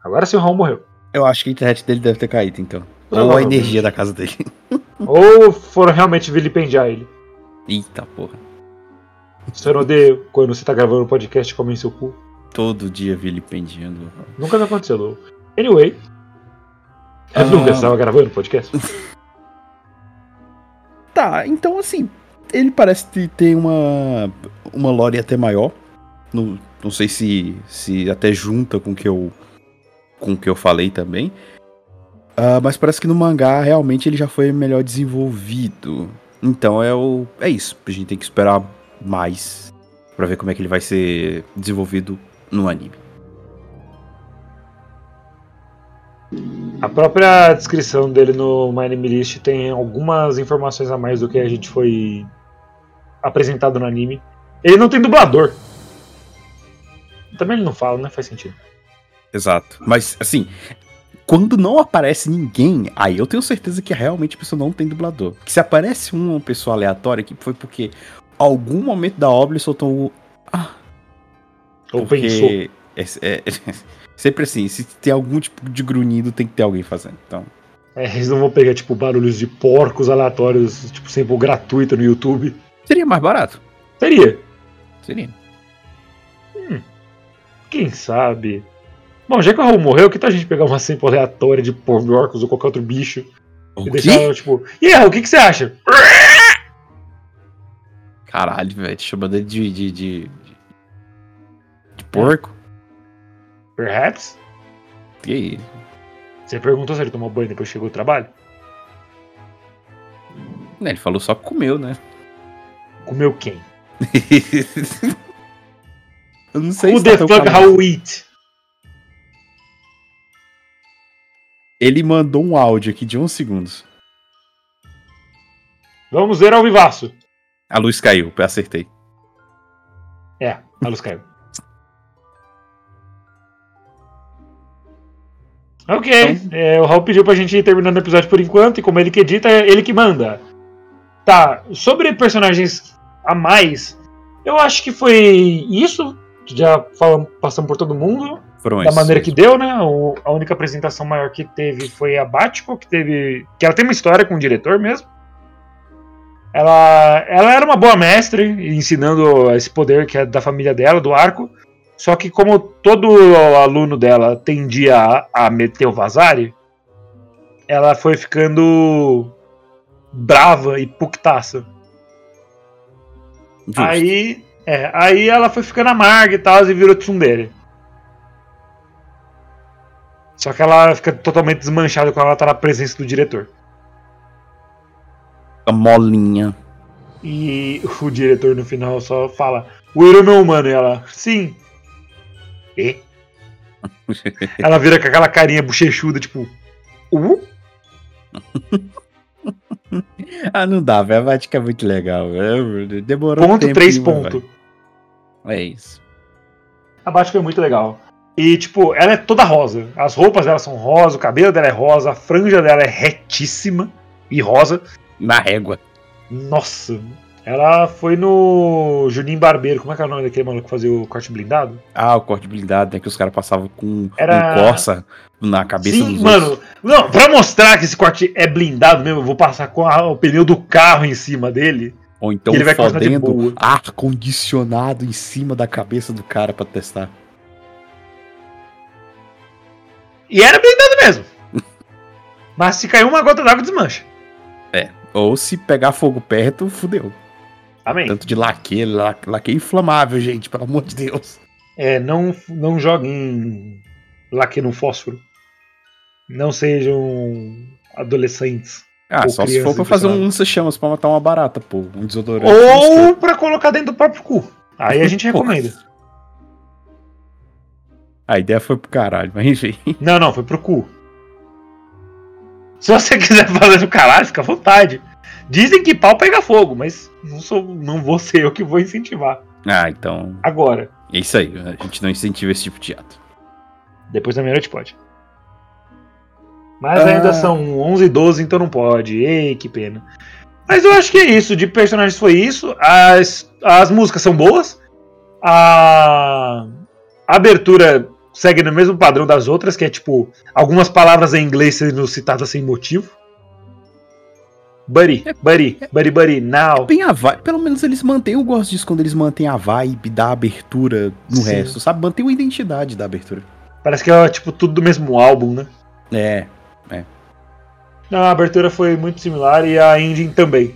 Agora sim o Raul morreu. Eu acho que a internet dele deve ter caído, então. Ou a energia da casa dele. Ou foram realmente vilipendiar ele. Eita porra. Você não odeia quando você tá gravando o podcast e come em seu cu? todo dia vilipendiando. Nunca me aconteceu. Anyway. Ah. Nunca estava gravando podcast? tá, então assim, ele parece ter uma, uma lore até maior. Não, não sei se, se até junta com que eu com o que eu falei também. Uh, mas parece que no mangá realmente ele já foi melhor desenvolvido. Então é o é isso. A gente tem que esperar mais para ver como é que ele vai ser desenvolvido no anime. A própria descrição dele no My Anime List tem algumas informações a mais do que a gente foi apresentado no anime. Ele não tem dublador. Também ele não fala, né? Faz sentido. Exato. Mas, assim, quando não aparece ninguém, aí eu tenho certeza que realmente a pessoa não tem dublador. Que se aparece uma pessoa aleatória aqui, foi porque algum momento da obra ele soltou o. Ah. Ou pensou. Porque é, é- sempre assim, se tem algum tipo de grunhido, tem que ter alguém fazendo. Então, É, eles não vão pegar, tipo, barulhos de porcos aleatórios, tipo, sempre gratuito no YouTube. seria mais barato. Seria. Seria. Quem sabe? Bom, já que o Raul morreu, que tal a gente pegar uma sample aleatória de porcos ou qualquer outro bicho O e deixar ela, tipo. E aí, Raul, o que, que você acha? Caralho, velho, chamando ele de, de, de, de- de porco? Perhaps? E aí? Você perguntou se ele tomou banho depois que chegou do trabalho? Né, Ele falou só que comeu, né? Comeu quem? eu não sei Who se the tá fuck. Raul eat? Ele mandou um áudio aqui de 11 segundos. Vamos ver ao vivaço. A luz caiu, eu acertei. É, a luz caiu. Ok, é, o Raul pediu pra gente ir terminando o episódio por enquanto, e como ele que edita, é ele que manda. Tá, sobre personagens a mais, eu acho que foi isso. Já falamos, passamos por todo mundo, Da maneira que deu, né? O- a única apresentação maior que teve foi a Batiko, que teve. que ela tem uma história com o diretor mesmo. Ela, ela era uma boa mestre, ensinando esse poder que é da família dela, do arco. Só que como todo aluno dela tendia a, a meter o vazare, ela foi ficando brava e puctaça. Justo. Aí, é, aí ela foi ficando amarga e tal, e virou tsundere. Só que ela fica totalmente desmanchada quando ela tá na presença do diretor. A molinha. E o diretor no final só fala: O Iruma é humano. E ela, sim. E? ela vira com aquela carinha bochechuda, tipo. Uh? ah, não dá, velho. A Vatica é muito legal. Demorou um Ponto, tempo, três vai. É isso. A Batman é muito legal. E, tipo, ela é toda rosa. As roupas dela são rosa, o cabelo dela é rosa, a franja dela é retíssima e rosa. Na régua. Nossa. Ela foi no Juninho Barbeiro. Como é que é o nome daquele maluco que fazia o corte blindado? Ah, o corte blindado, né? Que os caras passavam com Era- um Corsa na cabeça Sim, dos mano. outros. Não, pra mostrar que esse corte é blindado mesmo, eu vou passar com a- o pneu do carro em cima dele. Ou então ele vai fodendo ar-condicionado em cima da cabeça do cara pra testar. E era blindado mesmo. Mas se cair uma gota d'água, desmancha. Ou se pegar fogo perto, fudeu. Amém. Tanto de laque, la- laque inflamável, gente, pelo amor de Deus. É, não, não joguem laque no fósforo. Não sejam adolescentes. Ah, só se for pra fazer um lança-chamas pra matar uma barata, pô. Um desodorante. Ou pra colocar dentro do próprio cu. Aí a gente recomenda. A ideia foi pro caralho, mas enfim. Não, não, foi pro cu. Se você quiser fazer no caralho, fica à vontade. Dizem que pau pega fogo, mas não, sou, não vou ser eu que vou incentivar. Ah, então. Agora, É isso aí. A gente não incentiva esse tipo de ato. depois da meia-noite pode. Mas Ah. ainda são 11 e 12, então não pode. Ei, que pena. Mas eu acho que é isso. De personagens foi isso. As, as músicas são boas. A, a abertura segue no mesmo padrão das outras, que é tipo algumas palavras em inglês sendo citadas sem motivo. Buddy, buddy, buddy, buddy, now. Bem a vibe. Pelo menos eles mantêm. Eu gosto disso quando eles mantêm a vibe da abertura no Sim. resto, sabe? Mantém a identidade da abertura. Parece que é tipo tudo do mesmo álbum, né? É. Não, a abertura foi muito similar e a ending também.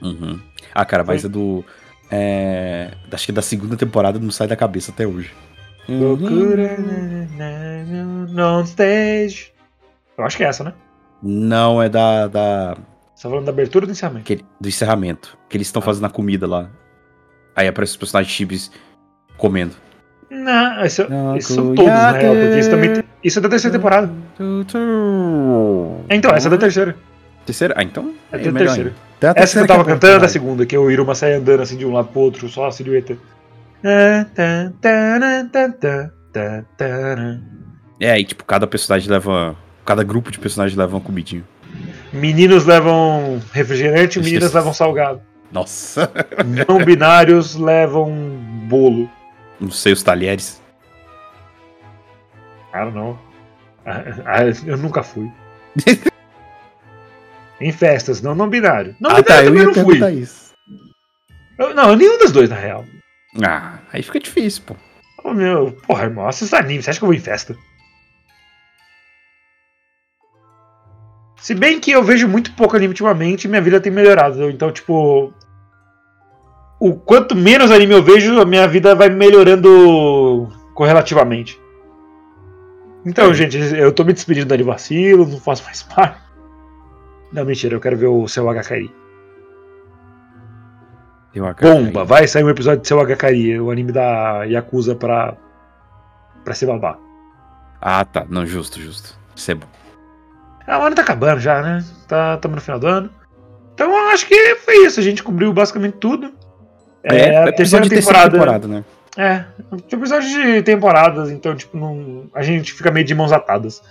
Uhum. Ah, cara, mas é do. É, acho que da segunda temporada não sai da cabeça até hoje. Loucura Uhum. on stage. Eu acho que é essa, né? Não, é da. da Você tá falando da abertura ou do encerramento? aquele- do encerramento. Que eles estão fazendo a comida lá. Aí aparece os personagens chips comendo. Não, isso, Não, isso são todos, na real, porque isso também tem- Isso é da terceira temporada. Então, essa é da terceira. Terceira? Ah, então. É da melhor terceira. a Essa que eu tava é cantando é da também. segunda, que o Iruma sai andando assim de um lado pro outro, só a silhueta. Tá, tá, tá, tá, tá, tá, tá. É, e tipo, cada personagem leva. Cada grupo de personagens leva uma comidinha. Meninos levam refrigerante, meninas levam salgado. Nossa! Não binários levam bolo. Não sei os talheres. I don't know. Ah, ah, Eu nunca fui. em festas, não não binário. Não ah, tá, binário eu também ia não fui. isso. Eu- não, nenhum dos dois, na real. Ah, aí fica difícil, pô. Ô, meu, porra, irmão, assista anime, você acha que eu vou em festa? Se bem que eu vejo muito pouco anime ultimamente minha vida tem melhorado. Então, tipo. O quanto menos anime eu vejo, a minha vida vai melhorando correlativamente. Então, gente, eu tô me despedindo da Vacilo, não faço mais parte. Não, mentira, eu quero ver o seu HKI. Bomba, vai sair um episódio de seu HKI, o anime da Yakuza pra. pra ser babá. Ah, tá. Não, justo, justo. Isso é bom. Ah, o ano tá acabando já, né? Tá, estamos no final do ano. Então eu acho que foi isso. A gente cobriu basicamente tudo. É, a terceira episódio de temporada. temporada, né? É, episódio de temporadas, então, tipo, não, a gente fica meio de mãos atadas.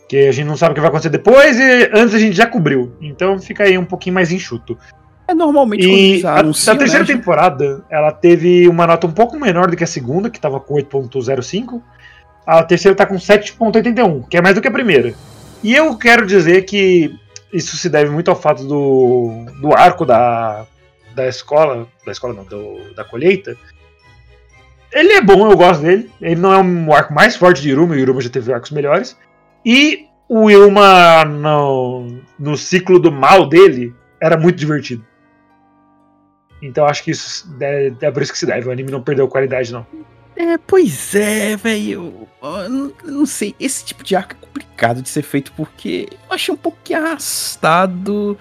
Porque a gente não sabe o que vai acontecer depois e antes a gente já cobriu. Então fica aí um pouquinho mais enxuto. É normalmente E a, a terceira né, temporada, ela teve uma nota um pouco menor do que a segunda, que tava com 8.05. A terceira tá com 7.81, que é mais do que a primeira. E eu quero dizer que isso se deve muito ao fato do, do arco da, da escola, da escola não, do- da colheita. Ele é bom, eu gosto dele. Ele não é um arco mais forte de Iruma, o Iruma já teve arcos melhores. E o Iruma no, no ciclo do mal dele era muito divertido. Então acho que isso é, é por isso que se deve. O anime não perdeu qualidade, não. É, pois é, velho. Eu não- não sei, esse tipo de arco é complicado de ser feito porque eu achei um pouquinho arrastado.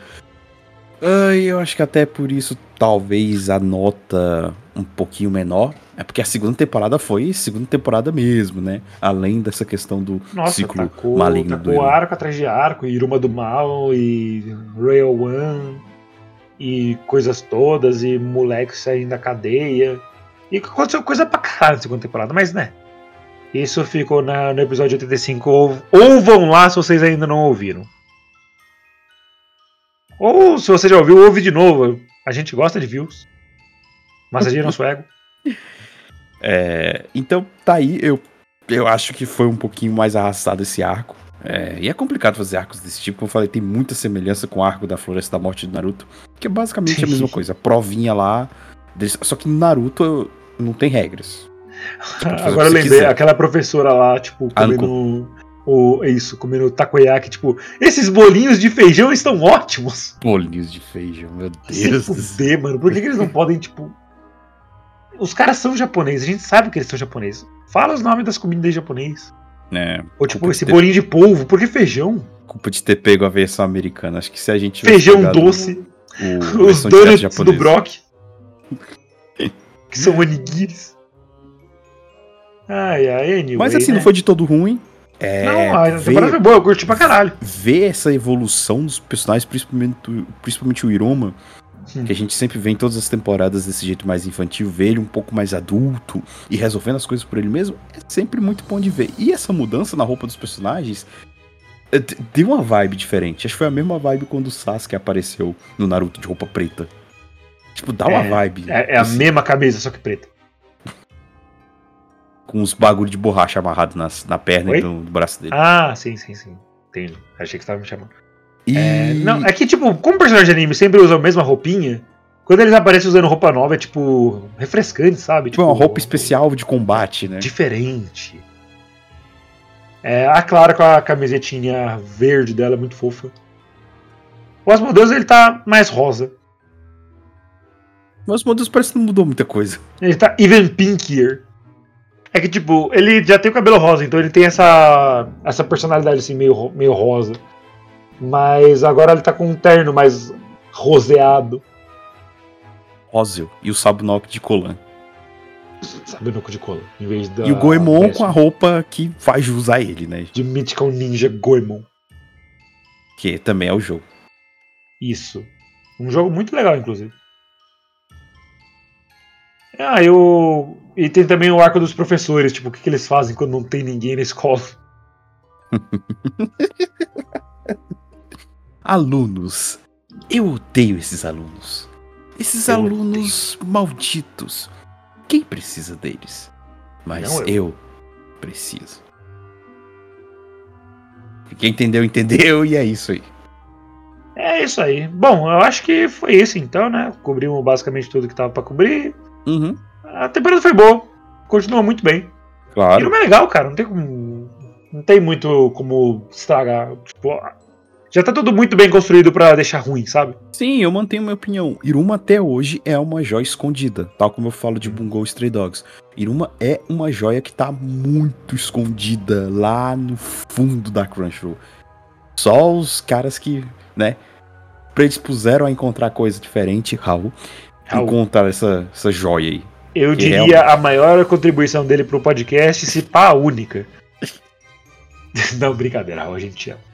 Ai, eu acho que até por isso talvez a nota um pouquinho menor. É porque a segunda temporada foi segunda temporada mesmo, né? Além dessa questão do Nossa, ciclo tacou, maligno do tacou Iruma. arco atrás de arco, Iruma do Mal e Royal One e coisas todas, e moleque saindo da cadeia. E aconteceu coisa pra caralho na segunda temporada, mas né. Isso ficou na- no episódio 85. Ou, ou vão lá se vocês ainda não ouviram. Ou se você já ouviu, ouve de novo. A gente gosta de views. Massageia nosso ego. É, então, tá aí, eu, eu acho que foi um pouquinho mais arrastado esse arco. É, e é complicado fazer arcos desse tipo, como eu falei, tem muita semelhança com o arco da Floresta da Morte do Naruto, que é basicamente a mesma coisa, provinha lá. só que no Naruto não tem regras. Você pode fazer o que Agora eu lembrei, quiser. aquela professora lá, tipo, Anko. comendo. O, isso, comendo takoyaki, tipo, esses bolinhos de feijão estão ótimos. Bolinhos de feijão, meu Se Deus. do céu. fuder, mano. Por que, que eles não podem, tipo. Os caras são japoneses, a gente sabe que eles são japoneses. Fala os nomes das comidas japonês. É, Ou tipo, Culpa esse ter- bolinho de polvo, por que feijão? culpa de ter pego a versão americana. Acho que se a gente Feijão doce. o, a Os donuts do. Brock. que são onigiris. Ai, ai, anyway, Mas assim, né? não foi de todo ruim. É, Não, a ver- temporada foi boa, eu curti pra caralho. ver essa evolução dos personagens, principalmente, o- principalmente o Iroma, Hum. que a gente sempre vê em todas as temporadas desse jeito mais infantil, ver ele um pouco mais adulto e resolvendo as coisas por ele mesmo, é sempre muito bom de ver. E essa mudança na roupa dos personagens deu uma vibe diferente. Acho que foi a mesma vibe quando o Sasuke apareceu no Naruto de roupa preta. Tipo, dá uma É, vibe. É, é a assim, mesma camisa, só que preta. Com os bagulho de borracha amarrado nas, na perna Oi? e no, braço dele. Ah, sim, sim, sim. Entendi. Achei que você tava me chamando. E... É, não, é que, tipo, como personagem de anime sempre usa a mesma roupinha, quando eles aparecem usando roupa nova, é, tipo, refrescante, sabe? Tipo, uma roupa especial de combate, né? Diferente. É, a Clara com a camisetinha verde dela é muito fofa. O Asmodeus, ele tá mais rosa. O Modus parece que não mudou muita coisa. Ele tá even pinkier. É que, tipo, ele já tem o cabelo rosa, então ele tem essa, essa personalidade, assim, meio, meio rosa. Mas agora ele tá com um terno mais roseado. Róseo e o Sabunok de Colan. Sabe, no cu de cola. Em vez da. e o Goemon veste com a roupa que faz jus a ele, né? De Mythical Ninja Goemon. Que também é o jogo. Isso. Um jogo muito legal, inclusive. Ah, eu. E tem também o arco dos professores, tipo, o que, que eles fazem quando não tem ninguém na escola. alunos. Eu odeio esses alunos. Esses Eu alunos malditos. Quem precisa deles? Mas Não eu. eu preciso. Quem entendeu, entendeu, e é isso aí. É isso aí. Bom, eu acho que foi isso então, né? Cobrimos basicamente tudo que tava pra cobrir. Uhum, A temporada foi boa. Continua muito bem. E claro. não é legal, cara. Não tem como. Não tem muito como estragar. Tipo, já tá tudo muito bem construído pra deixar ruim, sabe? Sim, eu mantenho minha opinião. Iruma até hoje é uma joia escondida, tal como eu falo de Bungo Stray Dogs. Iruma é uma joia que tá muito escondida lá no fundo da Crunchyroll. Só os caras que, né, predispuseram a encontrar coisa diferente, Raul, Raul. encontrar essa, essa joia aí. Eu diria realmente- a maior contribuição dele pro podcast, se pá, a única. Não, brincadeira, Raul, a gente te ama.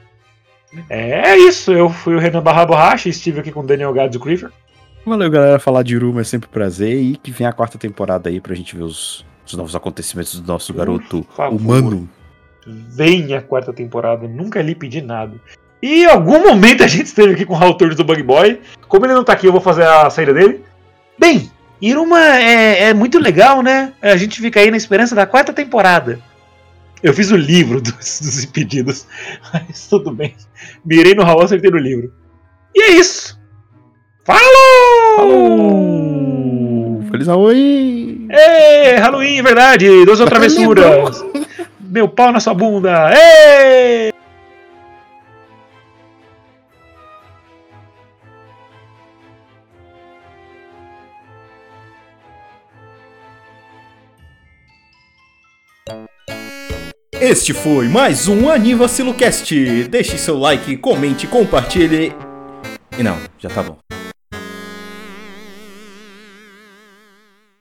É, é isso, eu fui o Renan Barra Borracha e estive aqui com o Daniel Gadzo Creeper. Valeu, galera. Falar de Iruma é sempre um prazer e que vem a quarta temporada aí pra gente ver os, os novos acontecimentos do nosso Por garoto favor. humano. Vem a quarta temporada, nunca lhe pedi nada. E em algum momento a gente esteve aqui com o Raul Torres do Bug Boy. Como ele não tá aqui, eu vou fazer a saída dele. Bem, Iruma é, é muito legal, né? A gente fica aí na esperança da quarta temporada. Eu fiz o livro dos, dos impedidos, mas tudo bem. Mirei no Raul, acertei no livro. E é isso. Falou! Falou! Feliz Halloween! Ê, Halloween, verdade! Doze travessuras! Meu pau na sua bunda! Ê! Este foi mais um Anivacilocast. Deixe seu like, comente, compartilhe. E não, já tá bom.